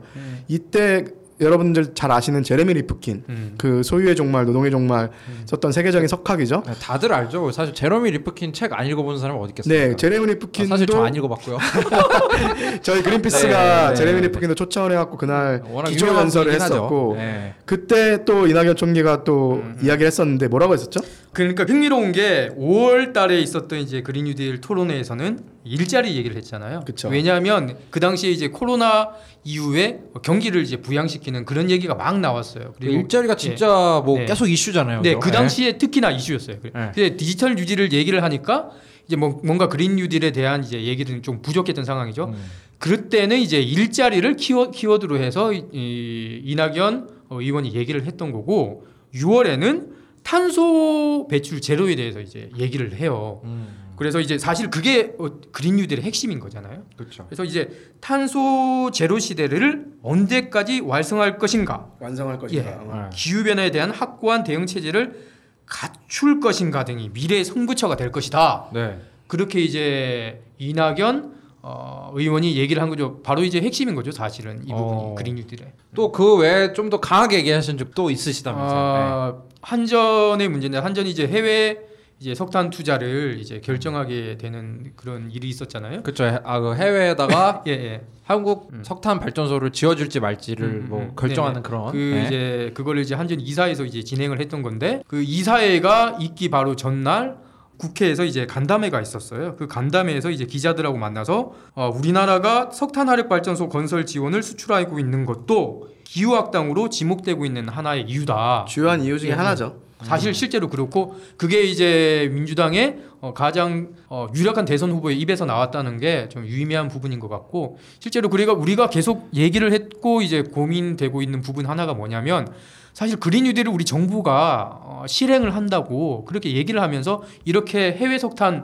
이때 여러분들 잘 아시는 제레미 리프킨 음. 그 소유의 종말 노동의 종말 썼던 세계적인 석학이죠. 네, 다들 알죠. 사실 제러미 리프킨 책 안 읽어본 사람 은 어디 있겠습니까? 네, 제레미 아, 리프킨도 사실 저 안 읽어봤고요. 저희 그린피스가 네, 네. 제레미 리프킨도 초청을 해갖고 그날 워낙 기조 연설을. 했었고 네. 그때 또 이낙연 총리가 또 음. 이야기를 했었는데 뭐라고 했었죠? 그러니까 흥미로운 게 5월 달에 있었던 이제 그린 뉴딜 토론회에서는 일자리 얘기를 했잖아요. 그쵸. 왜냐하면 그 당시에 이제 코로나 이후에 경기를 이제 부양시키는 그런 얘기가 막 나왔어요. 그 일자리가 진짜 뭐 네. 계속 이슈잖아요. 네, 그죠? 그 당시에 특히나 이슈였어요. 네. 근데 디지털 뉴딜을 얘기를 하니까 이제 뭐 뭔가 그린 뉴딜에 대한 이제 얘기들은 좀 부족했던 상황이죠. 음. 그때는 이제 일자리를 키워, 키워드로 해서 이, 이 이낙연 어, 의원이 얘기를 했던 거고 6월에는 탄소 배출 제로에 대해서 이제 얘기를 해요. 음. 그래서 이제 사실 그게 어, 그린 뉴딜의 핵심인 거잖아요. 그렇죠. 그래서 이제 탄소 제로 시대를 언제까지 완성할 것인가, 완성할 예. 것인가. 기후 변화에 대한 확고한 대응 체제를 갖출 것인가 등이 미래의 선구처가 될 것이다. 네. 그렇게 이제 이낙연 어, 의원이 얘기를 한 거죠. 바로 이제 핵심인 거죠, 사실은 이 부분이 어. 그린 뉴딜에. 또 그 외에 좀 더 강하게 얘기하신 적또 있으시다면서요. 아, 한전의 문제인데 한전이 이제 해외 이제 석탄 투자를 이제 결정하게 되는 그런 일이 있었잖아요. 네. 그렇죠. 아, 그 해외에다가 예, 예. 한국 음. 석탄 발전소를 지어줄지 말지를 음, 뭐 음. 결정하는 네네. 그런. 그 네. 이제 그거를 이제 한전 이사에서 이제 진행을 했던 건데 그 이사회가 있기 바로 전날 국회에서 이제 간담회가 있었어요. 그 간담회에서 이제 기자들하고 만나서 어, 우리나라가 석탄 화력 발전소 건설 지원을 수출하고 있는 것도 기후 악당으로 지목되고 있는 하나의 이유다. 주요한 이유 중에 예, 하나죠. 사실 실제로 그렇고 그게 이제 민주당의 어, 가장 어, 유력한 대선 후보의 입에서 나왔다는 게 좀 유의미한 부분인 것 같고 실제로 그리가 우리가 계속 얘기를 했고 이제 고민되고 있는 부분 하나가 뭐냐면 사실 그린 뉴딜을 우리 정부가 어, 실행을 한다고 그렇게 얘기를 하면서 이렇게 해외 석탄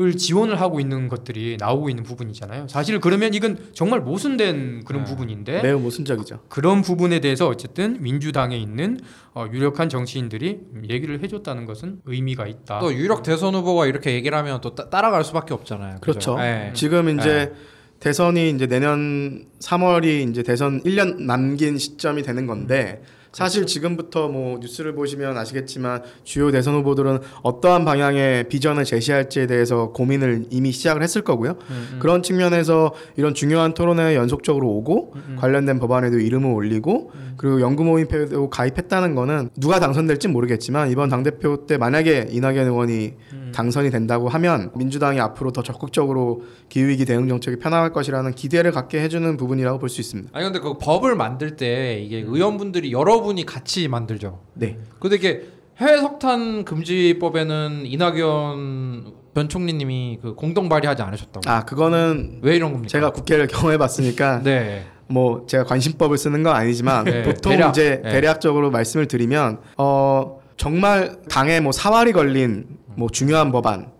을 지원을 하고 있는 것들이 나오고 있는 부분이잖아요. 사실 그러면 이건 정말 모순된 그런 네. 부분인데 매우 모순적이죠. 그 런 부분에 대해서 어쨌든 민주당에 있는 어, 유력한 정치인들이 얘기를 해줬다는 것은 의미가 있다. 또 유력 대선 후보가 이렇게 얘기를 하면 또 따, 따라갈 수밖에 없잖아요. 그죠? 그렇죠. 네. 지금 이제 대선이 이제 내년 3월이 이제 대선 1년 남긴 시점이 되는 건데 사실 지금부터 뭐 뉴스를 보시면 아시겠지만 주요 대선 후보들은 어떠한 방향의 비전을 제시할지에 대해서 고민을 이미 시작을 했을 거고요. 음, 음. 그런 측면에서 이런 중요한 토론회에 연속적으로 오고 음, 음. 관련된 법안에도 이름을 올리고 음. 그리고 연구 모임표에도 가입했다는 거는 누가 당선될지 모르겠지만 이번 당 대표 때 만약에 이낙연 의원이 음. 당선이 된다고 하면 민주당이 앞으로 더 적극적으로 기후위기 대응 정책이 편향할 것이라는 기대를 갖게 해주는 부분이라고 볼 수 있습니다. 아니 근데 그 법을 만들 때 이게 음. 의원분들이 여러 분이 같이 만들죠. 네. 근데 이게 해외 석탄 금지법에는 이낙연 전 총리님이 그 공동 발의하지 않으셨다고. 아 그거는 왜 이런 겁니까? 제가 국회를 경험해봤으니까 네. 뭐 제가 관심법을 쓰는 건 아니지만 네, 보통 대략, 이제 네. 대략적으로 말씀을 드리면 어 정말 당에 뭐 사활이 걸린 뭐 중요한 법안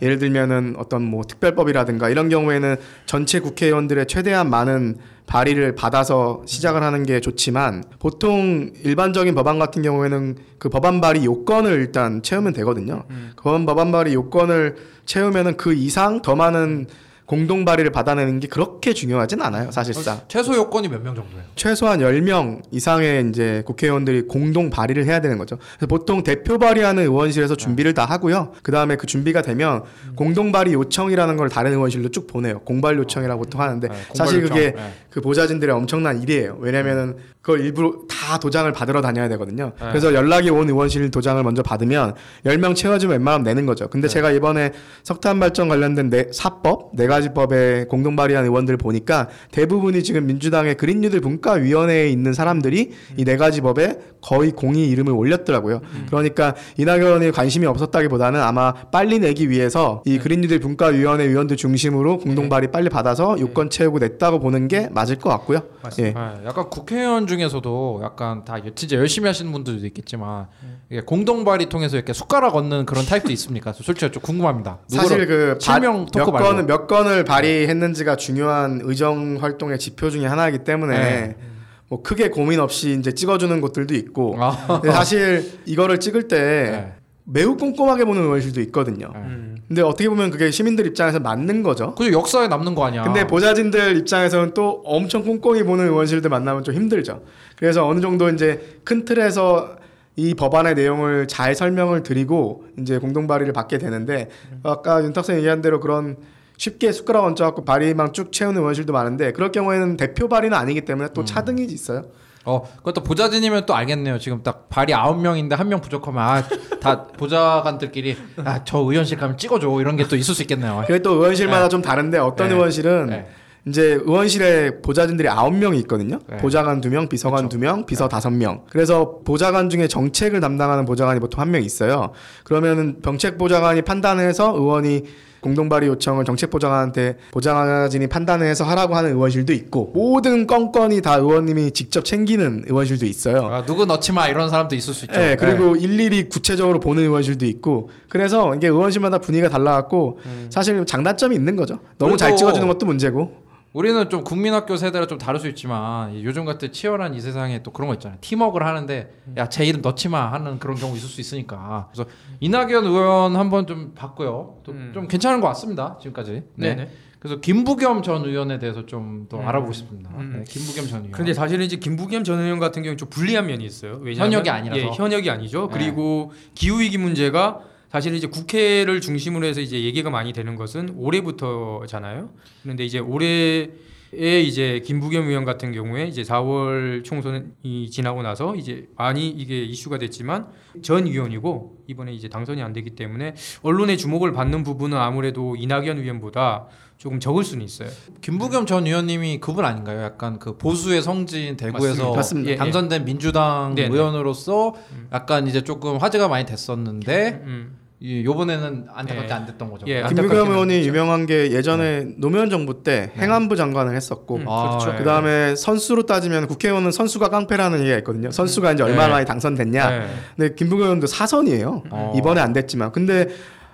예를 들면은 어떤 뭐 특별법이라든가 이런 경우에는 전체 국회의원들의 최대한 많은 발의를 받아서 시작을 하는 게 좋지만 보통 일반적인 법안 같은 경우에는 그 법안 발의 요건을 일단 채우면 되거든요. 음. 그 법안 발의 요건을 채우면은 그 이상 더 많은 공동 발의를 받아내는 게 그렇게 중요하진 않아요, 사실상. 최소 요건이 몇 명 정도예요? 최소한 10명 이상의 이제 국회의원들이 공동 발의를 해야 되는 거죠. 그래서 보통 대표 발의하는 의원실에서 준비를 다 하고요. 그 다음에 그 준비가 되면 공동 발의 요청이라는 걸 다른 의원실로 쭉 보내요. 공발 요청이라고 보통 하는데 네, 공발 사실 요청. 그게 네. 그 보좌진들의 엄청난 일이에요. 왜냐면은 그걸 일부러 다 도장을 받으러 다녀야 되거든요. 네. 그래서 연락이 온 의원실 도장을 먼저 받으면 10명 채워주면 웬만하면 내는 거죠. 근데 네. 제가 이번에 석탄 발전 관련된 네, 사법 네 가지 법에 공동 발의한 의원들을 보니까 대부분이 지금 민주당의 그린 뉴딜 분과위원회에 있는 사람들이 이 네 가지 법에 거의 공의 이름을 올렸더라고요. 그러니까 이낙연이 관심이 없었다기보다는 아마 빨리 내기 위해서 이 그린 뉴딜 분과위원회 위원들 중심으로 공동 발의 빨리 받아서 요건 채우고 냈다고 보는 게 맞을 것 같고요. 맞습니다. 예. 네, 약간 국회의원 중에서도 약간 다 진짜 열심히 하시는 분들도 있겠지만 음. 이게 공동 발의 통해서 이렇게 숟가락 얻는 그런 타입도 있습니까? 솔직히 좀 궁금합니다. 사실 그 바- 실명 몇 토크 말고. 건을 몇 건을 발의했는지가 중요한 의정 활동의 지표 중에 하나이기 때문에 네. 뭐 크게 고민 없이 이제 찍어주는 곳들도 있고 아. 사실 이거를 찍을 때 네. 매우 꼼꼼하게 보는 의원실도 있거든요. 네. 음. 근데 어떻게 보면 그게 시민들 입장에서 맞는 거죠. 그죠 역사에 남는 거 아니야. 근데 보좌진들 입장에서는 또 엄청 꼼꼼히 보는 의원실들 만나면 좀 힘들죠. 그래서 어느 정도 이제 큰 틀에서 이 법안의 내용을 잘 설명을 드리고 이제 공동 발의를 받게 되는데 아까 윤탁선 얘기한 대로 그런 쉽게 숟가락 얹어갖고 발의만 쭉 채우는 의원실도 많은데 그럴 경우에는 대표 발의는 아니기 때문에 또 차등이 있어요. 어 그것도 보좌진이면 또 알겠네요. 지금 딱 발이 아홉 명인데 한 명 부족하면 아 다 보좌관들끼리 아 저 의원실 가면 찍어줘 이런 게 또 있을 수 있겠네요. 그게 또 의원실마다 좀 다른데 어떤 네. 의원실은 네. 이제 의원실에 보좌진들이 아홉 명이 있거든요. 네. 보좌관 두 명, 비서관 두 명, 비서 다섯 명. 그래서 보좌관 중에 정책을 담당하는 보좌관이 보통 한 명 있어요. 그러면은 정책 보좌관이 판단해서 의원이 공동 발의 요청을 정책 보좌관한테 보좌진이 판단해서 하라고 하는 의원실도 있고 모든 건건이 다 의원님이 직접 챙기는 의원실도 있어요. 아, 누구 넣지 마 이런 사람도 있을 수 있죠. 네, 그리고 일일이 구체적으로 보는 의원실도 있고 그래서 이게 의원실마다 분위기가 달라갖고 사실 장단점이 있는 거죠. 너무 잘 음. 찍어주는 것도 문제고. 우리는 좀 국민학교 세대라 좀 다를 수 있지만 이 요즘 같은 치열한 이 세상에 또 그런 거 있잖아요. 팀워크를 하는데 야 제 이름 넣지 마 하는 그런 경우 있을 수 있으니까. 그래서 이낙연 의원 한번 좀 봤고요. 또 음. 좀 괜찮은 것 같습니다. 지금까지. 네. 네네. 그래서 김부겸 전 의원에 대해서 좀더 음. 알아보고 싶습니다. 음. 네, 김부겸 전 의원. 근데 사실은 이제 김부겸 전 의원 같은 경우 좀 불리한 면이 있어요. 왜냐하면 현역이 아니라서. 예, 현역이 아니죠. 네. 그리고 기후 위기 문제가 사실 이제 국회를 중심으로 해서 이제 얘기가 많이 되는 것은 올해부터잖아요. 그런데 이제 올해 에 이제 김부겸 의원 같은 경우에 이제 4월 총선이 지나고 나서 이제 많이 이게 이슈가 됐지만 전 의원이고 이번에 이제 당선이 안 되기 때문에 언론의 주목을 받는 부분은 아무래도 이낙연 의원보다 조금 적을 수는 있어요. 김부겸 전 의원님이 그분 아닌가요? 약간 그 보수의 성지인 대구에서 맞습니다. 예, 예. 당선된 민주당 네네. 의원으로서 약간 이제 조금 화제가 많이 됐었는데 음. 이 요번에는 안타깝게 예. 안 됐던 거죠. 예, 김부겸 안타깝게는 의원이 그렇죠. 유명한 게 예전에 노무현 정부 때 네. 행안부 장관을 했었고 음, 아, 그렇죠. 예. 그 다음에 선수로 따지면 국회의원은 선수가 깡패라는 얘기가 있거든요. 선수가 이제 얼마나 네. 많이 당선됐냐. 네. 근데 김부겸 의원도 사선이에요. 어. 이번에 안 됐지만. 근데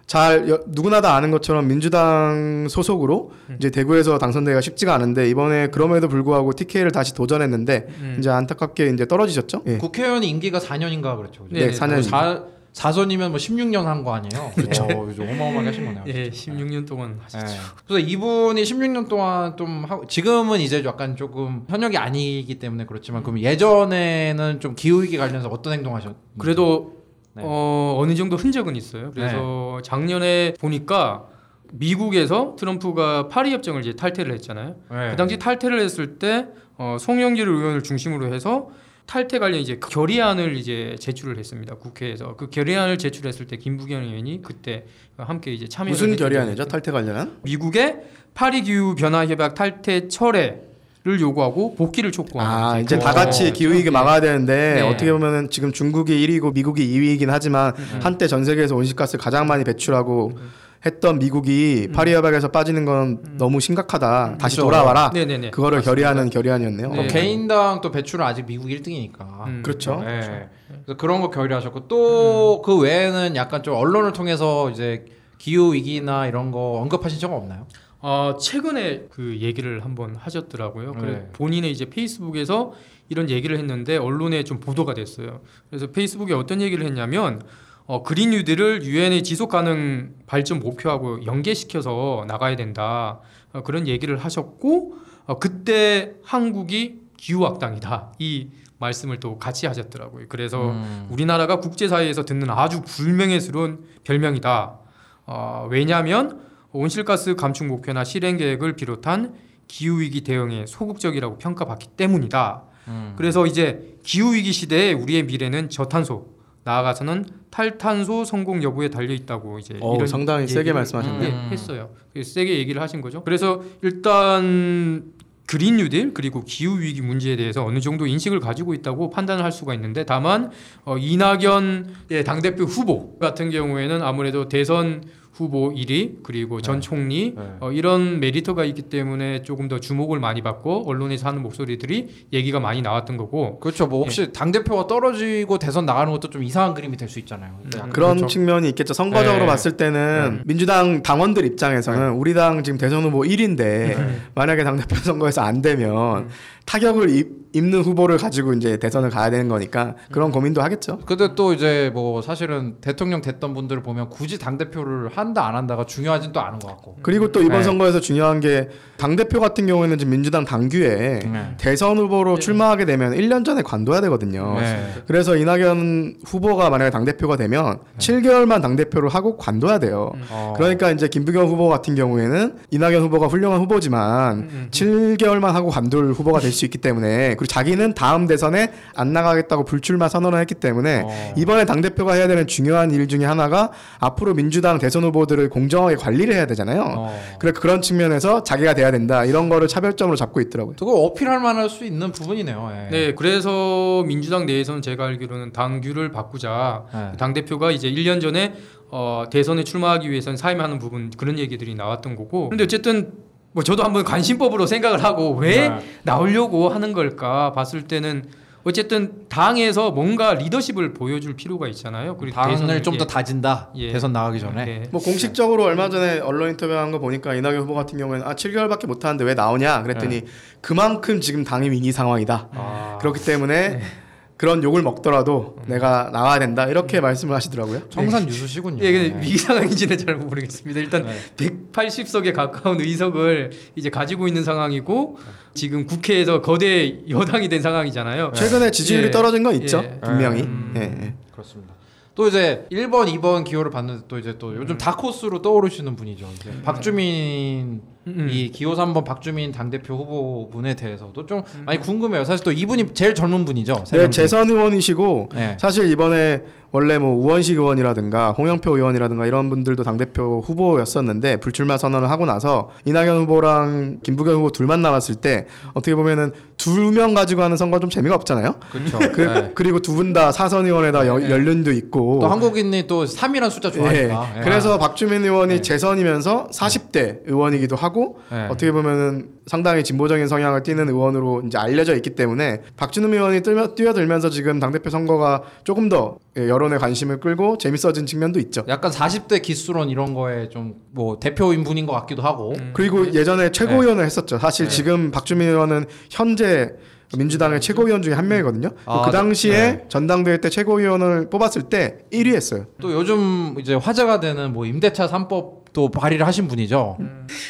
잘 여- 누구나 다 아는 것처럼 민주당 소속으로 음. 이제 대구에서 당선되기가 쉽지가 않은데 이번에 그럼에도 불구하고 TK를 다시 도전했는데 음. 이제 안타깝게 이제 떨어지셨죠. 예. 국회의원이 임기가 4년인가 그렇죠. 네, 네, 4년. 사, 4선이면 뭐 16년 한 거 아니에요? 그렇죠. 어, 이제 어마어마하게 하신 거네요. 예, 16년 동안 하셨죠. 네. 그래서 이분이 16년 동안 좀 하고 지금은 이제 약간 조금 현역이 아니기 때문에 그렇지만 그럼 예전에는 좀 기후 위기 관련해서 어떤 행동하셨? 그래도 네. 어, 어느 정도 흔적은 있어요. 그래서 작년에 보니까 미국에서 트럼프가 파리 협정을 이제 탈퇴를 했잖아요. 네. 그 당시 탈퇴를 했을 때 어, 송영길 의원을 중심으로 해서 탈퇴 관련 이제 결의안을 이제 제출을 했습니다. 국회에서 그 결의안을 제출했을 때 김부겸 의원이 그때 함께 이제 참여 무슨 결의안이죠? 탈퇴 관련한? 미국의 파리 기후 변화 협약 탈퇴 철회 를 요구하고 복귀를 촉구하는 아 이제 어, 다 같이 기후 위기 예. 막아야 되는데 네. 어떻게 보면은 지금 중국이 1위고 미국이 2위이긴 하지만 음. 한때 전 세계에서 온실가스 가장 많이 배출하고 했던 미국이 파리 협약에서 빠지는 건 너무 심각하다. 다시 그렇죠. 돌아와라. 네네네. 그거를 맞습니다. 결의하는 결의안이었네요. 네. 어, 개인당 또 배출은 아직 미국 1등이니까. 음, 그렇죠. 네. 그래서 그런 거 결의하셨고 또 그 외에는 약간 좀 언론을 통해서 이제 기후 위기나 이런 거 언급하신 적은 없나요? 어, 최근에 그 얘기를 한번 하셨더라고요. 그래 네. 본인의 이제 페이스북에서 이런 얘기를 했는데 언론에 좀 보도가 됐어요. 그래서 페이스북에 어떤 얘기를 했냐면 어, 그린 뉴딜을 유엔의 지속 가능 발전 목표하고 연계시켜서 나가야 된다. 어, 그런 얘기를 하셨고 어, 그때 한국이 기후 악당이다. 이 말씀을 또 같이 하셨더라고요. 그래서 음. 우리나라가 국제사회에서 듣는 아주 불명예스러운 별명이다. 어, 왜냐하면 온실가스 감축 목표나 실행 계획을 비롯한 기후 위기 대응에 소극적이라고 평가받기 때문이다. 음. 그래서 이제 기후 위기 시대에 우리의 미래는 저탄소 나아가서는 탈탄소 성공 여부에 달려 있다고 이제 어우, 이런 상당히 세게 말씀하셨네요. 네, 했어요. 그래서 세게 얘기를 하신 거죠. 그래서 일단 그린 뉴딜 그리고 기후 위기 문제에 대해서 어느 정도 인식을 가지고 있다고 판단을 할 수가 있는데 다만 어, 이낙연 당 대표 후보 같은 경우에는 아무래도 대선 후보 1위 그리고 전 네. 총리 네. 어, 이런 메리트가 있기 때문에 조금 더 주목을 많이 받고 언론에서 하는 목소리들이 얘기가 많이 나왔던 거고 그렇죠. 뭐 혹시 당 대표가 떨어지고 대선 나가는 것도 좀 이상한 그림이 될 수 있잖아요. 음. 그런 그렇죠. 측면이 있겠죠. 선거적으로 네. 봤을 때는 민주당 당원들 입장에서는 우리 당 지금 대선 후보 1인데 만약에 당 대표 선거에서 안 되면 타격을 입, 입는 후보를 가지고 이제 대선을 가야 되는 거니까 그런 고민도 하겠죠. 근데 또 이제 뭐 사실은 대통령 됐던 분들을 보면 굳이 당 대표를 한다 안 한다가 중요하진 또 않은 것 같고. 그리고 또 이번 네. 선거에서 중요한 게 당 대표 같은 경우에는 지금 민주당 당규에 네. 대선 후보로 출마하게 되면 1년 전에 관둬야 되거든요. 네. 그래서 이낙연 후보가 만약에 당 대표가 되면 7개월만 당 대표를 하고 관둬야 돼요. 어. 그러니까 이제 김부겸 후보 같은 경우에는 이낙연 후보가 훌륭한 후보지만 음, 7개월만 하고 관둘 후보가 될 수 있기 때문에 그리고 자기는 다음 대선에 안 나가겠다고 불출마 선언을 했기 때문에 어. 이번에 당 대표가 해야 되는 중요한 일 중에 하나가 앞으로 민주당 대선 후보들을 공정하게 관리를 해야 되잖아요. 어. 그래 그런 측면에서 자기가 돼야 된다 이런 거를 차별점으로 잡고 있더라고요. 그거 어필할 만할 수 있는 부분이네요. 예. 네, 그래서 민주당 내에서는 제가 알기로는 당규를 바꾸자. 네. 당 대표가 이제 1년 전에 어, 대선에 출마하기 위해서는 사임하는 부분 그런 얘기들이 나왔던 거고. 근데 어쨌든 뭐 저도 한번 관심법으로 생각을 하고 왜 네. 나오려고 하는 걸까 봤을 때는 어쨌든 당에서 뭔가 리더십을 보여줄 필요가 있잖아요. 그리고 당을 대선을 좀더 예, 다진다. 예. 대선 나가기 전에. 네. 뭐 공식적으로 얼마 전에 언론 인터뷰한 거 보니까 이낙연 후보 같은 경우에는 아 7개월밖에 못 하는데 왜 나오냐 그랬더니 그만큼 지금 당이 위기 상황이다. 아. 그렇기 때문에 그런 욕을 먹더라도 내가 나와야 된다 이렇게 말씀을 하시더라고요. 청산 유수시군요. 예, 근데 예. 위기 상황인지는 잘 모르겠습니다. 일단 네. 180석에 가까운 의석을 이제 가지고 있는 상황이고 지금 국회에서 거대 여당이 된 상황이잖아요. 최근에 지지율이 예. 떨어진 건 있죠. 예. 분명히. 음. 예, 예. 그렇습니다. 또 이제 1번, 2번 기호를 봤는데 또 이제 또 요즘 다코스로 떠오르시는 분이죠. 이제 박주민 음. 이 기호 3번 박주민 당대표 후보분에 대해서도 좀 많이 궁금해요. 사실 또 이분이 제일 젊은 분이죠. 세 네. 재선 의원이시고 네. 사실 이번에 원래 뭐 우원식 의원이라든가 홍영표 의원이라든가 이런 분들도 당대표 후보였었는데 불출마 선언을 하고 나서 이낙연 후보랑 김부겸 후보 둘만 남았을 때 어떻게 보면은 두 명 가지고 하는 선거 좀 재미가 없잖아요. 그렇죠. 그, 네. 그리고 두 분 다 사선 의원에다 여- 연륜도 있고 또 한국인이 또 3이라는 숫자 좋아하니까. 예. 예. 그래서 박주민 의원이 네. 재선이면서 40대 의원이기도 하고 네. 어떻게 보면은 상당히 진보적인 성향을 띠는 의원으로 이제 알려져 있기 때문에 박준우 의원이 뛰며, 뛰어들면서 지금 당대표 선거가 조금 더 예, 여론의 관심을 끌고 재밌어진 측면도 있죠. 약간 40대 기수론 이런 거에 좀 뭐 대표인 분인 것 같기도 하고. 음. 그리고 예전에 네. 최고위원을 했었죠. 사실 지금 박주민 의원은 현재 민주당의 최고위원 중에 한 명이거든요. 아, 그 당시에 네. 전당대회 때 최고위원을 뽑았을 때 1위 했어요. 또 요즘 이제 화제가 되는 뭐 임대차 3법 도 발의를 하신 분이죠.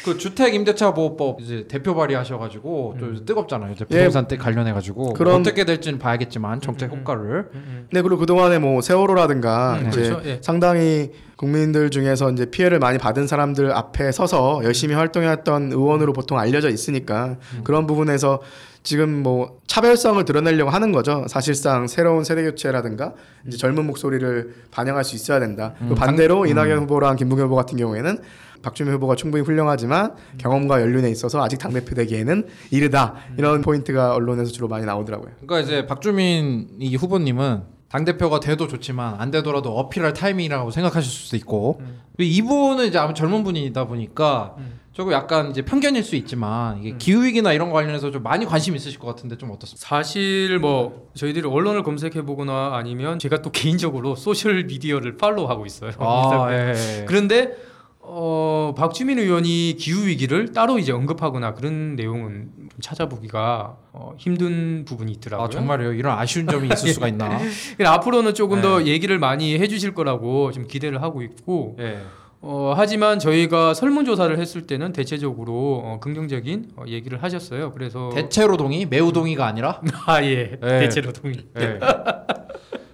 그 주택 임대차 보호법 이제 대표 발의하셔가지고 좀 뜨겁잖아요. 이제 예. 부동산 때 관련해가지고 그런- 어떻게 될지는 봐야겠지만 정책 효과를. 네, 그리고 그 동안에 뭐 세월호라든가 음, 이제 그렇죠. 예. 상당히 국민들 중에서 이제 피해를 많이 받은 사람들 앞에 서서 열심히 활동했던 의원으로 보통 알려져 있으니까 음. 그런 부분에서 지금 뭐 차별성을 드러내려고 하는 거죠. 사실상 새로운 세대 교체라든가 이제 젊은 목소리를 반영할 수 있어야 된다. 음, 그 반대로 이낙연 후보랑 김부겸 후보 같은 경우에는 박주민 후보가 충분히 훌륭하지만 경험과 연륜에 있어서 아직 당대표 되기에는 이르다. 이런 포인트가 언론에서 주로 많이 나오더라고요. 그러니까 이제 박주민 이 후보님은 당 대표가 돼도 좋지만 안 되더라도 어필할 타이밍이라고 생각하실 수도 있고 그리고 이분은 이제 아무 젊은 분이다 보니까 조금 약간 이제 편견일 수 있지만 이게 기후 위기나 이런 거 관련해서 좀 많이 관심 있으실 것 같은데 좀 어떻습니까? 사실 뭐 저희들이 언론을 검색해 보거나 아니면 제가 또 개인적으로 소셜 미디어를 팔로우하고 있어요. 아, 예, 예. 그런데 어, 박주민 의원이 기후 위기를 따로 이제 언급하거나 그런 내용은 좀 찾아보기가 어, 힘든 부분이 있더라고요. 아 정말요? 이런 아쉬운 점이 있을 수가 있나? 앞으로는 조금 더 네. 얘기를 많이 해주실 거라고 좀 기대를 하고 있고 예. 어, 하지만 저희가 설문조사를 했을 때는 대체적으로 어, 긍정적인 어, 얘기를 하셨어요. 그래서 대체로 동의, 매우 동의가 아니라. 아 예 네. 대체로 동의. 예.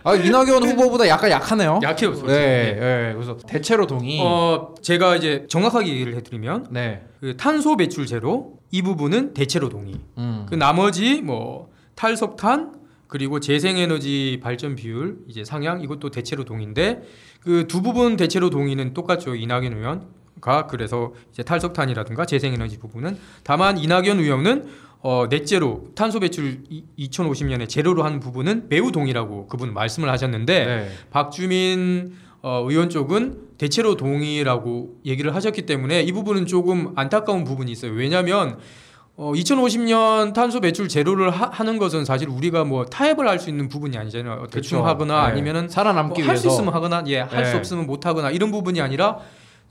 아 이낙연 후보보다 약간 약하네요. 약해요. 솔직히. 네, 예. 그래서 대체로 동의. 어, 제가 이제 정확하게 얘기를 해드리면 네. 그 탄소 배출 제로 이 부분은 대체로 동의. 음. 그 나머지 뭐 탈석탄 그리고 재생에너지 발전 비율 이제 상향 이것도 대체로 동의인데 그 두 부분 대체로 동의는 똑같죠 이낙연 의원가 그래서 이제 탈석탄이라든가 재생에너지 부분은 다만 이낙연 의원은 어 넷제로 탄소 배출 2050년에 제로로 하는 부분은 매우 동의라고 그분 말씀을 하셨는데 네. 박주민 어, 의원 쪽은 대체로 동의라고 얘기를 하셨기 때문에 이 부분은 조금 안타까운 부분이 있어요. 왜냐하면 어, 2050년 탄소 배출 제로를 하, 는 것은 사실 우리가 뭐 타협을 할 수 있는 부분이 아니잖아요. 대충 그렇죠. 하거나 네. 아니면은 살아남기 뭐 할수 위해서 있으면 하거나 예, 할수 네. 없으면 못 하거나 이런 부분이 아니라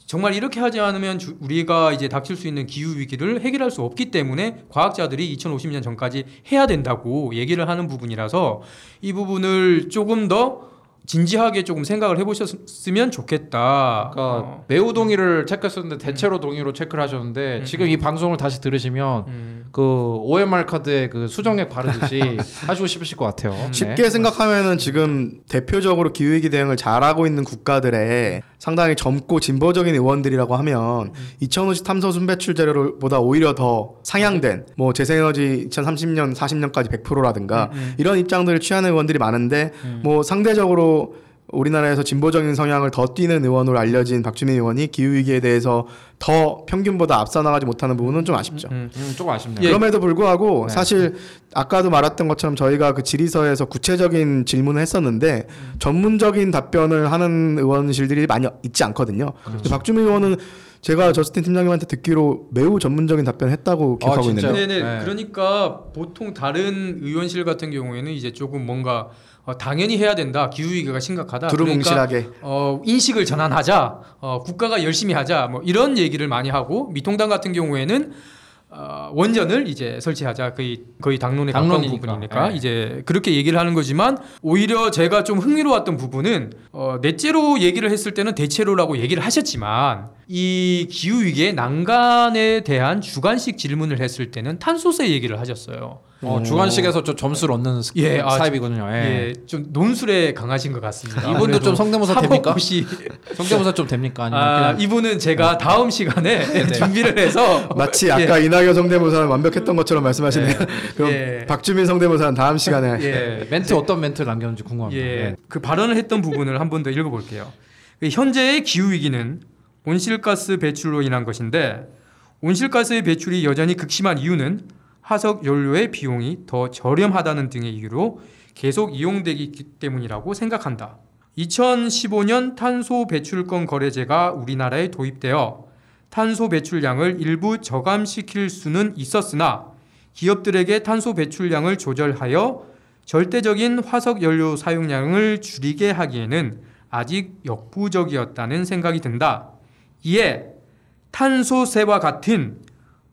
정말 이렇게 하지 않으면 주- 우리가 이제 닥칠 수 있는 기후 위기를 해결할 수 없기 때문에 과학자들이 2050년 전까지 해야 된다고 얘기를 하는 부분이라서 이 부분을 조금 더 진지하게 조금 생각을 해보셨으면 좋겠다. 그러니까 어, 매우 동의를 체크했었는데 대체로 동의로 체크를 하셨는데 음, 지금 이 방송을 다시 들으시면 음, 그 OMR 카드에 그 수정액 바르듯이 하시고 싶으실 것 같아요. 네. 쉽게 생각하면은 지금 대표적으로 기후위기 대응을 잘하고 있는 국가들의 상당히 젊고 진보적인 의원들이라고 하면 2050 탄소 순배출 제로보다 오히려 더 상향된 뭐 재생에너지 2030년 40년까지 100%라든가 음, 이런 입장들을 취하는 의원들이 많은데 뭐 상대적으로 우리나라에서 진보적인 성향을 더 띠는 의원으로 알려진 박주민 의원이 기후 위기에 대해서 더 평균보다 앞서 나가지 못하는 부분은 좀 아쉽죠. 음. 음, 조금 아쉽네요. 예. 그럼에도 불구하고 네. 사실 아까도 말했던 것처럼 저희가 그 질의서에서 구체적인 질문을 했었는데 전문적인 답변을 하는 의원실들이 많이 있지 않거든요. 근데 박주민 의원은 제가 저스틴 팀장님한테 듣기로 매우 전문적인 답변을 했다고 아, 기억하고 진짜요? 있는데 네네. 네. 그러니까 보통 다른 의원실 같은 경우에는 이제 조금 뭔가 어, 당연히 해야 된다. 기후 위기가 심각하다. 그러니까 두루뭉실하게 어, 인식을 전환하자. 어, 국가가 열심히 하자. 뭐 이런 얘기를 많이 하고 미통당 같은 경우에는 어, 원전을 이제 설치하자. 거의 거의 당론에 가까운. 부분이니까 네. 이제 그렇게 얘기를 하는 거지만 오히려 제가 좀 흥미로웠던 부분은 어, 넷째로 얘기를 했을 때는 대체로라고 얘기를 하셨지만 이 기후 위기의 난간에 대한 주관식 질문을 했을 때는 탄소세 얘기를 하셨어요. 어, 주관식에서 좀 점수를 얻는 스- 예, 아, 타입이군요. 예. 예, 좀 논술에 강하신 것 같습니다. 이분도 좀 성대모사 됩니까? 성대모사 좀 됩니까? 아, 이분은 제가 다음 시간에 준비를 해서 마치 아까 이낙연 성대모사는 완벽했던 것처럼 말씀하시네요. 그럼 예. 박주민 성대모사는 다음 시간에 예, 예, 멘트 어떤 멘트를 남겼는지 궁금합니다. 예, 예. 그 발언을 했던 부분을 한 번 더 읽어볼게요. 그 현재의 기후 위기는 온실가스 배출로 인한 것인데 온실가스의 배출이 여전히 극심한 이유는 화석 연료의 비용이 더 저렴하다는 등의 이유로 계속 이용되기 때문이라고 생각한다. 2015년 탄소 배출권 거래제가 우리나라에 도입되어 탄소 배출량을 일부 저감시킬 수는 있었으나 기업들에게 탄소 배출량을 조절하여 절대적인 화석 연료 사용량을 줄이게 하기에는 아직 역부족이었다는 생각이 든다. 이에 탄소세와 같은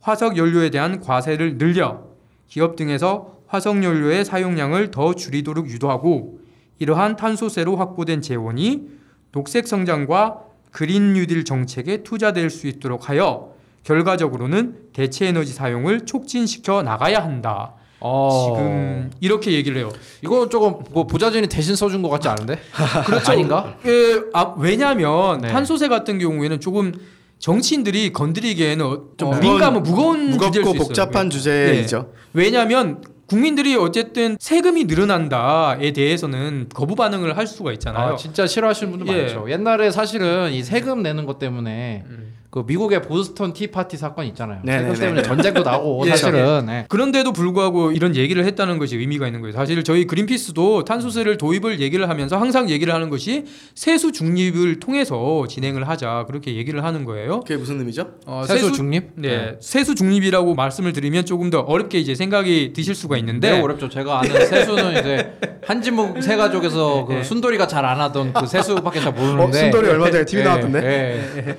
화석 연료에 대한 과세를 늘려 기업 등에서 화석 연료의 사용량을 더 줄이도록 유도하고 이러한 탄소세로 확보된 재원이 녹색 성장과 그린 뉴딜 정책에 투자될 수 있도록 하여 결과적으로는 대체 에너지 사용을 촉진시켜 나가야 한다. 어, 지금 이렇게 얘기를 해요. 이거 조금 뭐 부자진이 대신 써준 것 같지 않은데? 그렇죠. 아닌가? 예, 아, 왜냐하면 네. 탄소세 같은 경우에는 조금 정치인들이 건드리기에는 어, 좀 어, 무거운- 민감한 무거운 주제일 무겁고 수 있어요. 복잡한 주제이죠. 왜냐하면 국민들이 어쨌든 세금이 늘어난다에 대해서는 거부 반응을 할 수가 있잖아요. 아, 진짜 싫어하시는 분들 예. 많죠. 옛날에 사실은 이 세금 내는 것 때문에 음. 그 미국의 보스턴 티파티 사건 있잖아요. 네네네. 세금 때문에 전쟁도 나고 예. 사실은 네. 그런데도 불구하고 이런 얘기를 했다는 것이 의미가 있는 거예요. 사실 저희 그린피스도 탄소세를 도입을 얘기를 하면서 항상 얘기를 하는 것이 세수 중립을 통해서 진행을 하자 그렇게 얘기를 하는 거예요. 그게 무슨 의미죠? 어, 세수 중립? 네, 세수 중립이라고 말씀을 드리면 조금 더 어렵게 이제 생각이 드실 수가 있는데 매우 어렵죠. 제가 아는 세수는 이제 한지목 세 가족에서 그 네. 순돌이가 잘 안 하던 그 세수밖에 잘 모르는데. 어, 순돌이 얼마 전에 TV 예, 나왔던데? 예.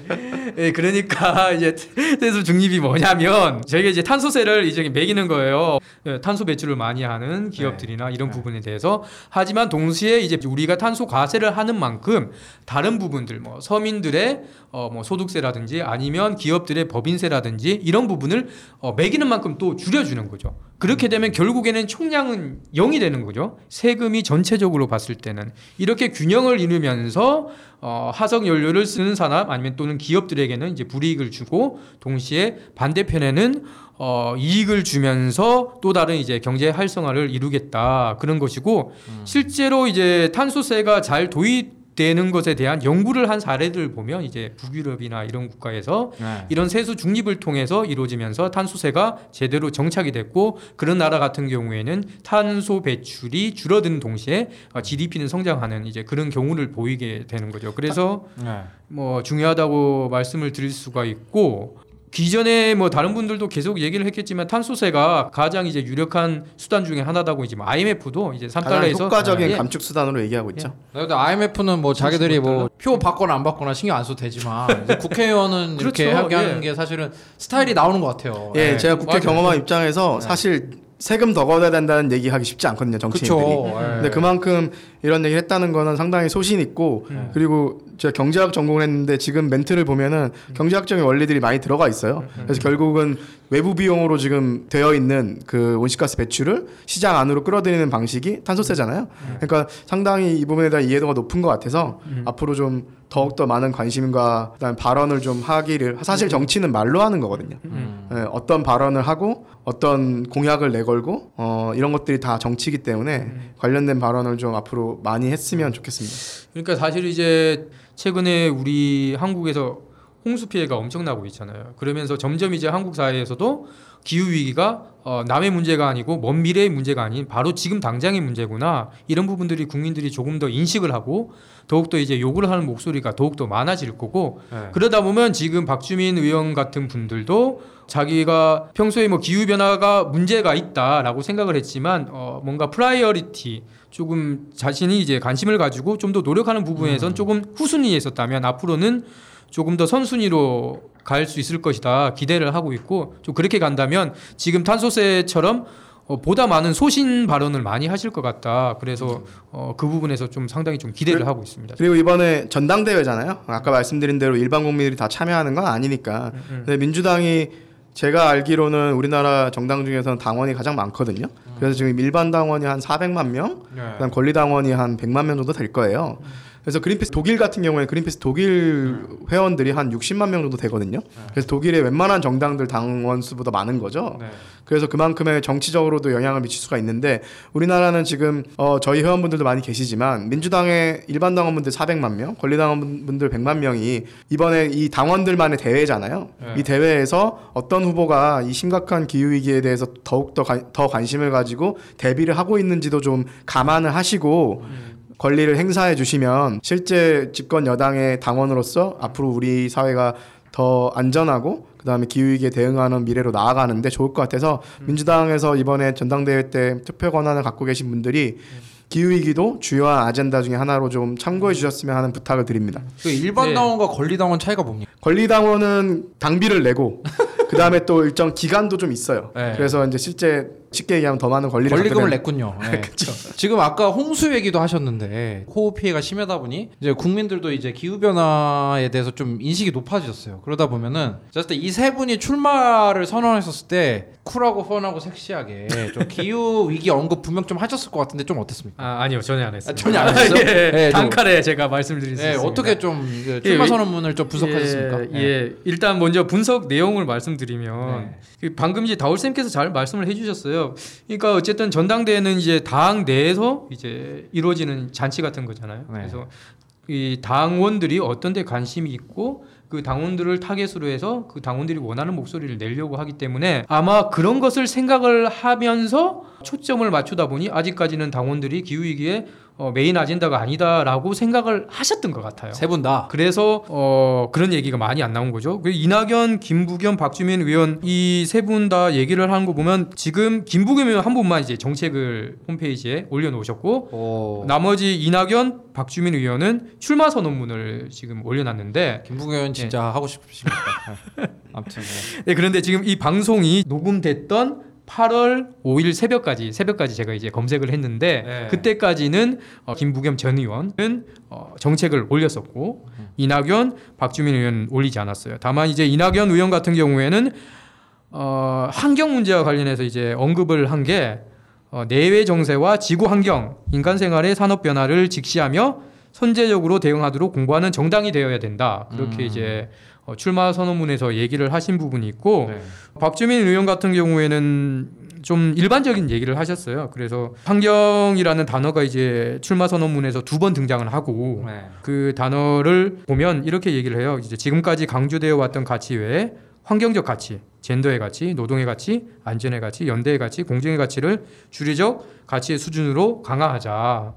예, 그 러니까 이제 세수 중립이 뭐냐면 저희가 이제 탄소세를 이제 매기는 거예요. 예, 탄소 배출을 많이 하는 기업들이나 이런 네. 부분에 대해서 하지만 동시에 이제 우리가 탄소 과세를 하는 만큼 다른 부분들 뭐 서민들의 어, 뭐 소득세라든지 아니면 기업들의 법인세라든지 이런 부분을 어, 매기는 만큼 또 줄여주는 거죠. 그렇게 되면 결국에는 총량은 0이 되는 거죠. 세금이 전체적으로 봤을 때는. 이렇게 균형을 이루면서 어, 화석 연료를 쓰는 산업 아니면 또는 기업들에게는 이제 불이익을 주고 동시에 반대편에는 어, 이익을 주면서 또 다른 이제 경제 활성화를 이루겠다. 그런 것이고 실제로 이제 탄소세가 잘 도입 되는 것에 대한 연구를 한 사례들 보면 이제 북유럽이나 이런 국가에서 네. 이런 세수 중립을 통해서 이루어지면서 탄소세가 제대로 정착이 됐고 그런 나라 같은 경우에는 탄소 배출이 줄어드는 동시에 어, GDP는 성장하는 이제 그런 경우를 보이게 되는 거죠. 그래서 네. 뭐 중요하다고 말씀을 드릴 수가 있고 기존에 뭐 다른 분들도 계속 얘기를 했겠지만 탄소세가 가장 이제 유력한 수단 중에 하나다고 이제 뭐 IMF도 이제 가장 3달러에서 효과적인 예. 감축 수단으로 얘기하고 있죠. 근데 IMF는 뭐 자기들이 뭐 표 받거나 안 받거나 신경 안 써도 되지만 국회의원은 이렇게 그렇죠. 하게 하는 예. 게 사실은 스타일이 나오는 것 같아요. 예, 네. 제가 국회 맞아요. 경험한 입장에서 사실 세금 더 걷어야 된다는 얘기하기 쉽지 않거든요, 정치인들이. 그렇죠. 근데 그만큼 이런 얘기를 했다는 거는 상당히 소신 있고 음. 그리고 제가 경제학 전공을 했는데 지금 멘트를 보면은 경제학적인 원리들이 많이 들어가 있어요. 그래서 결국은 외부 비용으로 지금 되어 있는 그 온실가스 배출을 시장 안으로 끌어들이는 방식이 탄소세잖아요. 그러니까 상당히 이 부분에 대한 이해도가 높은 것 같아서 앞으로 좀 더욱더 많은 관심과 그다음 발언을 좀 하기를 사실 정치는 말로 하는 거거든요. 음. 예, 어떤 발언을 하고 어떤 공약을 내걸고 어, 이런 것들이 다 정치이기 때문에 관련된 발언을 좀 앞으로 많이 했으면 좋겠습니다. 그러니까 사실 이제 최근에 우리 한국에서 홍수 피해가 엄청나고 있잖아요. 그러면서 점점 이제 한국 사회에서도 기후 위기가 어, 남의 문제가 아니고 먼 미래의 문제가 아닌 바로 지금 당장의 문제구나 이런 부분들이 국민들이 조금 더 인식을 하고 더욱더 이제 요구를 하는 목소리가 더욱더 많아질 거고 네. 그러다 보면 지금 박주민 의원 같은 분들도 자기가 평소에 뭐 기후 변화가 문제가 있다라고 생각을 했지만 어 뭔가 priority 조금 자신이 이제 관심을 가지고 좀 더 노력하는 부분에선 조금 후순위에 있었다면 앞으로는 조금 더 선순위로 갈 수 있을 것이다 기대를 하고 있고 좀 그렇게 간다면 지금 탄소세처럼 어, 보다 많은 소신 발언을 많이 하실 것 같다. 그래서 어, 그 부분에서 좀 상당히 좀 기대를 하고 있습니다. 그리고 이번에 전당대회잖아요. 아까 말씀드린 대로 일반 국민들이 다 참여하는 건 아니니까. 근데 민주당이 제가 알기로는 우리나라 정당 중에서는 당원이 가장 많거든요. 그래서 지금 일반 당원이 한 400만 명, 네. 그다음 권리 당원이 한 100만 명 정도 될 거예요. 그래서 그린피스 독일 같은 경우에 그린피스 독일 회원들이 한 60만 명 정도 되거든요. 그래서 독일의 웬만한 정당들 당원 수보다 많은 거죠. 네. 그래서 그만큼의 정치적으로도 영향을 미칠 수가 있는데 우리나라는 지금 어, 저희 회원분들도 많이 계시지만 민주당의 일반 당원분들 400만 명, 권리 당원분들 100만 명이 이번에 이 당원들만의 대회잖아요. 네. 이 대회에서 어떤 후보가 이 심각한 기후 위기에 대해서 더욱 더, 관- 더 관심을 가지고 대비를 하고 있는지도 좀 감안을 하시고 권리를 행사해 주시면 실제 집권 여당의 당원으로서 앞으로 우리 사회가 더 안전하고 그다음에 기후 위기에 대응하는 미래로 나아가는데 좋을 것 같아서 민주당에서 이번에 전당대회 때 투표 권한을 갖고 계신 분들이 기후 위기도 주요한 아젠다 중에 하나로 좀 참고해 주셨으면 하는 부탁을 드립니다. 그 일반 네. 당원과 권리 당원 차이가 뭡니까? 권리당원은 당비를 내고 그다음에 또 일정 기간도 좀 있어요. 네. 그래서 이제 실제 쉽게 얘기하면 더 많은 권리를 권리금을 냈군요. 네. 지금 아까 홍수 얘기도 하셨는데 호우 피해가 심하다 보니 이제 국민들도 이제 기후 변화에 대해서 좀 인식이 높아졌어요. 그러다 보면은 제가 이세 분이 출마를 선언했었을 때 쿨하고 펀하고 섹시하게 좀 기후 위기 언급 분명 좀 하셨을 것 같은데 좀 어땠습니까? 아, 아니요 전혀 안 했어요. 아, 전혀 안 했어요? 예, 네, 좀- 단칼에 제가 말씀드릴 수 네, 있습니다. 어떻게 좀 그 출마 예, 선언문을 좀 분석하셨습니까? 예, 예. 일단 먼저 분석 내용을 말씀드리면 네. 그 방금 이제 다울 쌤께서 잘 말씀을 해주셨어요. 그러니까 어쨌든 전당대회는 이제 당 내에서 이제 이루어지는 잔치 같은 거잖아요. 네. 그래서 이 당원들이 어떤 데 관심이 있고 그 당원들을 타겟으로 해서 그 당원들이 원하는 목소리를 내려고 하기 때문에 아마 그런 것을 생각을 하면서 초점을 맞추다 보니 아직까지는 당원들이 기후 위기에 어, 메인 아젠다가 아니다라고 생각을 하셨던 것 같아요. 세 분 다. 그래서 어 그런 얘기가 많이 안 나온 거죠. 그 이낙연, 김부겸, 박주민 의원 이 세 분 다 얘기를 하는 거 보면 지금 김부겸 의원 한 분만 이제 정책을 홈페이지에 올려놓으셨고 오. 나머지 이낙연, 박주민 의원은 출마 선언문을 지금 올려놨는데 김부겸 의원 진짜 하고 싶으십니까? 네. 아무튼 네. 네, 그런데 지금 이 방송이 녹음됐던 8월 5일 새벽까지 새벽까지 제가 이제 검색을 했는데 네. 그때까지는 어, 김부겸 전 의원은 어, 정책을 올렸었고 이낙연, 박주민 의원 올리지 않았어요. 다만 이제 이낙연 의원 같은 경우에는 어, 환경 문제와 관련해서 이제 언급을 한 게 어, 내외 정세와 지구 환경, 인간 생활의 산업 변화를 직시하며 선제적으로 대응하도록 공부하는 정당이 되어야 된다. 그렇게 음. 이제 어, 출마 선언문에서 얘기를 하신 부분이 있고 네. 박주민 의원 같은 경우에는 좀 일반적인 얘기를 하셨어요. 그래서 환경이라는 단어가 이제 출마 선언문에서 두 번 등장을 하고 네. 그 단어를 보면 이렇게 얘기를 해요. 이제 지금까지 강조되어 왔던 가치 외에 환경적 가치, 젠더의 가치, 노동의 가치, 안전의 가치, 연대의 가치, 공정의 가치를 주류적 가치의 수준으로 강화하자.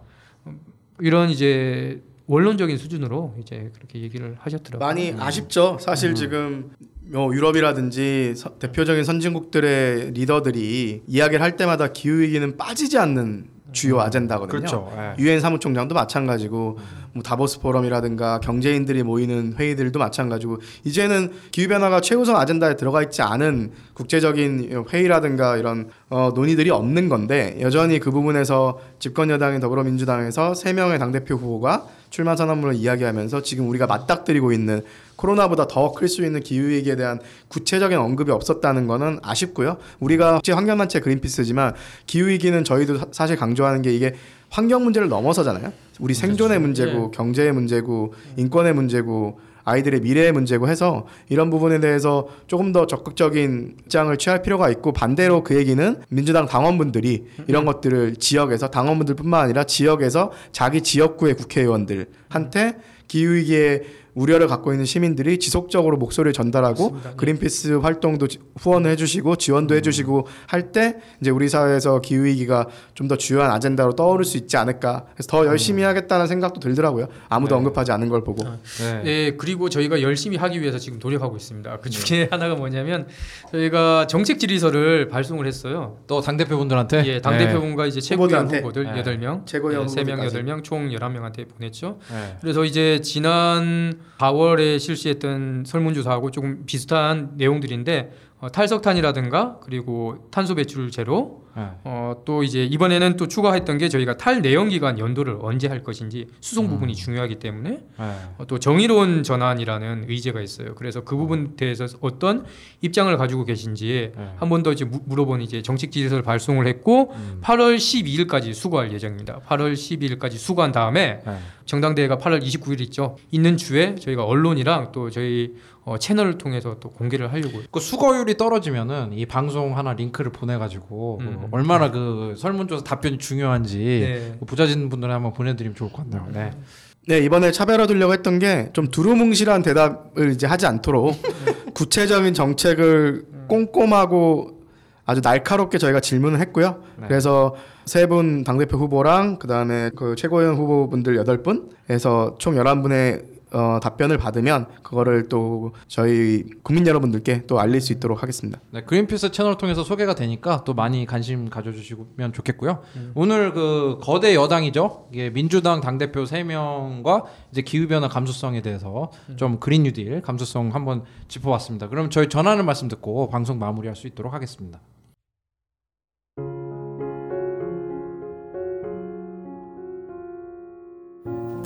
이런 이제 원론적인 수준으로 이제 그렇게 얘기를 하셨더라고요. 많이 아쉽죠. 사실 지금 뭐 유럽이라든지 서- 대표적인 선진국들의 리더들이 이야기를 할 때마다 기후 위기는 빠지지 않는 주요 아젠다거든요. 그렇죠. 예. 유엔 사무총장도 마찬가지고 뭐 다보스 포럼이라든가 경제인들이 모이는 회의들도 마찬가지고 이제는 기후 변화가 최우선 아젠다에 들어가 있지 않은 국제적인 회의라든가 이런 어, 논의들이 없는 건데 여전히 그 부분에서 집권 여당인 더불어민주당에서 세 명의 당 대표 후보가 출마 선언문을 이야기하면서 지금 우리가 맞닥뜨리고 있는 코로나보다 더 클 수 있는 기후 위기에 대한 구체적인 언급이 없었다는 거는 아쉽고요. 우리가 국제 환경단체 그린피스지만 기후 위기는 저희도 사- 사실 강조하는 게 이게 환경 문제를 넘어서잖아요. 우리 생존의 문제고 경제의 문제고 인권의 문제고 아이들의 미래의 문제고 해서 이런 부분에 대해서 조금 더 적극적인 입장을 취할 필요가 있고 반대로 그 얘기는 민주당 당원분들이 이런 것들을 지역에서 당원분들뿐만 아니라 지역에서 자기 지역구의 국회의원들한테 기후 위기에 우려를 갖고 있는 시민들이 지속적으로 목소리를 전달하고 맞습니다. 네. 그린피스 활동도 지- 후원을 해주시고 지원도 해주시고 할 때 이제 우리 사회에서 기후 위기가 좀 더 주요한 아젠다로 떠오를 수 있지 않을까 그래서 더 열심히 하겠다는 생각도 들더라고요 아무도 네. 언급하지 않은 걸 보고 네. 네, 그리고 저희가 열심히 하기 위해서 지금 노력하고 있습니다. 그 중에 하나가 뭐냐면 저희가 정책 질의서를 발송을 했어요. 또 당 대표 분들한테 예, 당 대표분과 이제 최고위원. 후보들 네. 여덟 명 최고위원 세명 후보들까지. 여덟 명총 11명한테 보냈죠. 네. 그래서 이제 지난 4월에 실시했던 설문조사하고 조금 비슷한 내용들인데 어, 탈석탄이라든가 그리고 탄소 배출 제로 네. 어, 또 이제 이번에는 또 추가했던 게 저희가 탈내연기관 연도를 언제 할 것인지 수송 부분이 중요하기 때문에 네. 어, 또 정의로운 전환이라는 의제가 있어요. 그래서 그 부분에 대해서 어떤 입장을 가지고 계신지 네. 한번 더 이제 무- 물어본 이제 정책 지휘서를 발송을 했고 음. 8월 12일까지 수거할 예정입니다. 8월 12일까지 수거한 다음에 네. 정당 대회가 8월 29일 있죠. 있는 주에 저희가 언론이랑 또 저희 어, 채널을 통해서 또 공개를 하려고요. 그 수거율이 떨어지면은 이 방송 하나 링크를 보내가지고 음. 그 얼마나 그 설문조사 답변이 중요한지 네. 그 부자진 분들에 한번 보내드리면 좋을 것 같네요. 네. 네 이번에 차별화 두려고 했던 게 좀 두루뭉실한 대답을 이제 하지 않도록 구체적인 정책을 꼼꼼하고 아주 날카롭게 저희가 질문을 했고요. 네. 그래서 세 분 당대표 후보랑 그다음에 그 최고위원 후보분들 여덟 분에서 총 열한 분의 어, 답변을 받으면 그거를 또 저희 국민 여러분들께 또 알릴 수 있도록 하겠습니다. 네, 그린피스 채널을 통해서 소개가 되니까 또 많이 관심 가져주시면 좋겠고요. 오늘 그 거대 여당이죠. 이게 민주당 당 대표 3명과 이제 기후 변화 감수성에 대해서 좀 그린 뉴딜 감수성 한번 짚어봤습니다. 그럼 저희 전하는 말씀 듣고 방송 마무리할 수 있도록 하겠습니다.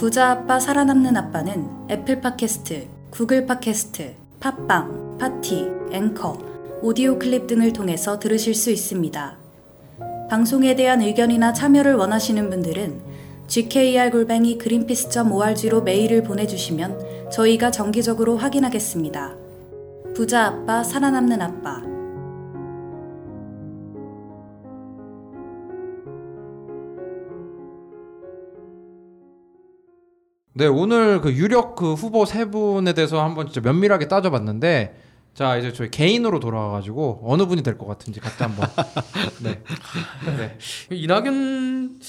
부자 아빠 살아남는 아빠는 애플 팟캐스트, 구글 팟캐스트, 팟빵, 파티, 앵커, 오디오 클립 등을 통해서 들으실 수 있습니다. 방송에 대한 의견이나 참여를 원하시는 분들은 gkr골뱅이 greenpeace.org로 메일을 보내주시면 저희가 정기적으로 확인하겠습니다. 부자 아빠 살아남는 아빠 네, 오늘 그 유력 그 후보 세 분에 대해서 한번 진짜 면밀하게 따져봤는데 자 이제 저희 개인으로 돌아와가지고 어느 분이 될 것 같은지 각자 한번 네. 네. 이낙연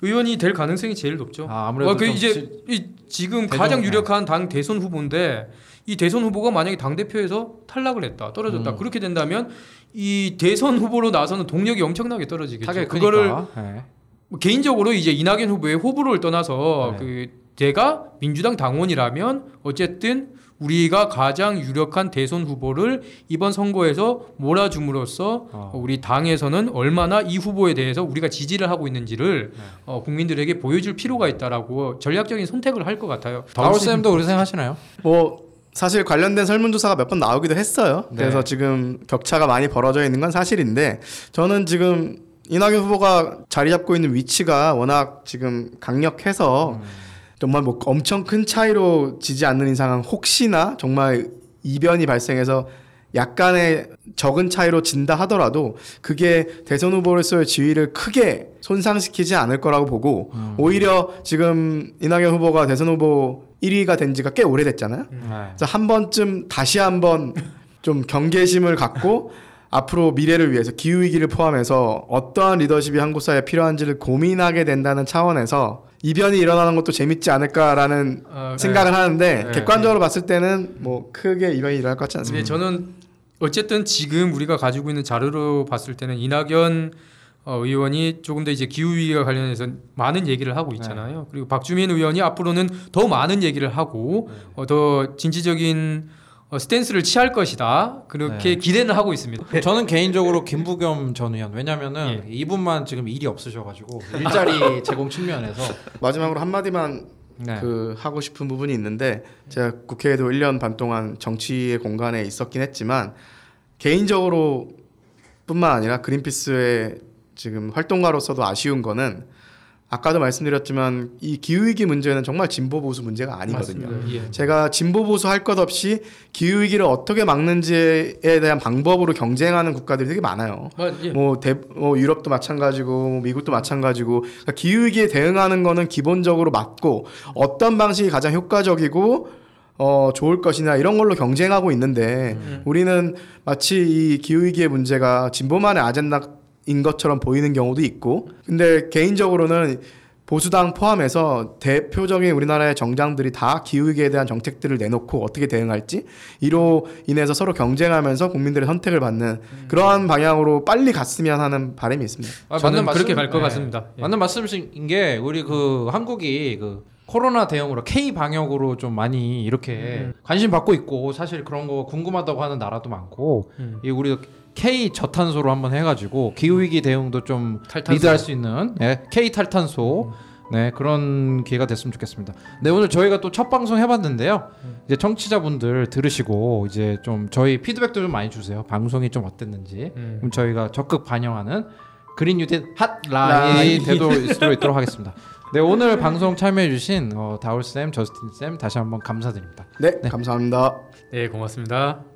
의원이 될 가능성이 제일 높죠. 아, 아무래도 어, 그좀 이제 지- 이, 지금 대전- 가장 유력한 당 대선 후보인데 이 대선 후보가 만약에 당 대표에서 탈락을 했다, 떨어졌다. 음. 그렇게 된다면 이 대선 후보로 나서는 동력이 엄청나게 떨어지겠죠. 그거를. 네. 뭐 개인적으로 이제 이낙연 후보의 호불호를 떠나서 네. 그 제가 민주당 당원이라면 어쨌든 우리가 가장 유력한 대선 후보를 이번 선거에서 몰아줌으로써 어. 우리 당에서는 얼마나 이 후보에 대해서 우리가 지지를 하고 있는지를 네. 어, 국민들에게 보여줄 필요가 있다라고 전략적인 선택을 할 것 같아요. 다울 쌤도 그렇게 생각하시나요? 뭐 사실 관련된 설문조사가 몇 번 나오기도 했어요. 네. 그래서 지금 격차가 많이 벌어져 있는 건 사실인데 저는 지금 이낙연 후보가 자리 잡고 있는 위치가 워낙 지금 강력해서 정말 뭐 엄청 큰 차이로 지지 않는 이상은 혹시나 정말 이변이 발생해서 약간의 적은 차이로 진다 하더라도 그게 대선 후보로서의 지위를 크게 손상시키지 않을 거라고 보고 음. 오히려 지금 이낙연 후보가 대선 후보 1위가 된 지가 꽤 오래됐잖아요. 네. 그래서 한 번쯤 다시 한번 좀 경계심을 갖고 앞으로 미래를 위해서 기후 위기를 포함해서 어떠한 리더십이 한국 사회에 필요한지를 고민하게 된다는 차원에서 이변이 일어나는 것도 재밌지 않을까라는 어, 생각을 하는데 네. 객관적으로 봤을 때는 뭐 크게 이변이 일어날 것 같지 않습니다. 저는 어쨌든 지금 우리가 가지고 있는 자료로 봤을 때는 이낙연 어, 의원이 조금 더 이제 기후 위기와 관련해서 많은 얘기를 하고 있잖아요. 그리고 박주민 의원이 앞으로는 더 많은 얘기를 하고 어, 더 진취적인 어, 스탠스를 취할 것이다. 그렇게 네. 기대는 하고 있습니다. 저는 개인적으로 김부겸 전 의원 왜냐면은 이분만 지금 일이 없으셔가지고 일자리 제공 측면에서 마지막으로 한 마디만 네. 그 하고 싶은 부분이 있는데 제가 국회에도 1년 반 동안 정치의 공간에 있었긴 했지만 개인적으로 뿐만 아니라 그린피스의 지금 활동가로서도 아쉬운 거는 아까도 말씀드렸지만 이 기후위기 문제는 정말 진보 보수 문제가 아니거든요. 예. 제가 진보 보수 할 것 없이 기후 위기를 어떻게 막는지에 대한 방법으로 경쟁하는 국가들이 되게 많아요. 뭐, 예. 뭐, 대, 뭐 유럽도 마찬가지고 뭐 미국도 마찬가지고 그러니까 기후 위기에 대응하는 거는 기본적으로 맞고 어떤 방식이 가장 효과적이고 어 좋을 것이냐 이런 걸로 경쟁하고 있는데 음. 우리는 마치 이 기후 위기의 문제가 진보만의 아젠다 인 것처럼 보이는 경우도 있고 근데 개인적으로는 보수당 포함해서 대표적인 우리나라의 정당들이 다 기후위기에 대한 정책들을 내놓고 어떻게 대응할지 이로 인해서 서로 경쟁하면서 국민들의 선택을 받는 그러한 방향으로 빨리 갔으면 하는 바람이 있습니다. 아, 저는 말씀- 그렇게 갈것 네. 같습니다. 예. 맞는 말씀이신 게 우리 그 한국이 그 코로나 대응으로 K 방역으로 좀 많이 이렇게 음. 관심 받고 있고 사실 그런 거 궁금하다고 하는 나라도 많고 음. 이 우리 K 저탄소로 한번 해가지고 기후 위기 대응도 좀 탈탄소. 리드할 수 있는 네, K 탈탄소 네 그런 기회가 됐으면 좋겠습니다. 네 오늘 저희가 또 첫 방송 해봤는데요. 이제 청취자분들 들으시고 이제 좀 저희 피드백도 좀 많이 주세요. 방송이 좀 어땠는지 음. 그럼 저희가 적극 반영하는 그린 뉴딜 핫라인이 되도록 있도록 하겠습니다. 네 오늘 방송 참여해주신 어, 다울 쌤, 저스틴 쌤 다시 한번 감사드립니다. 네, 감사합니다. 네, 고맙습니다.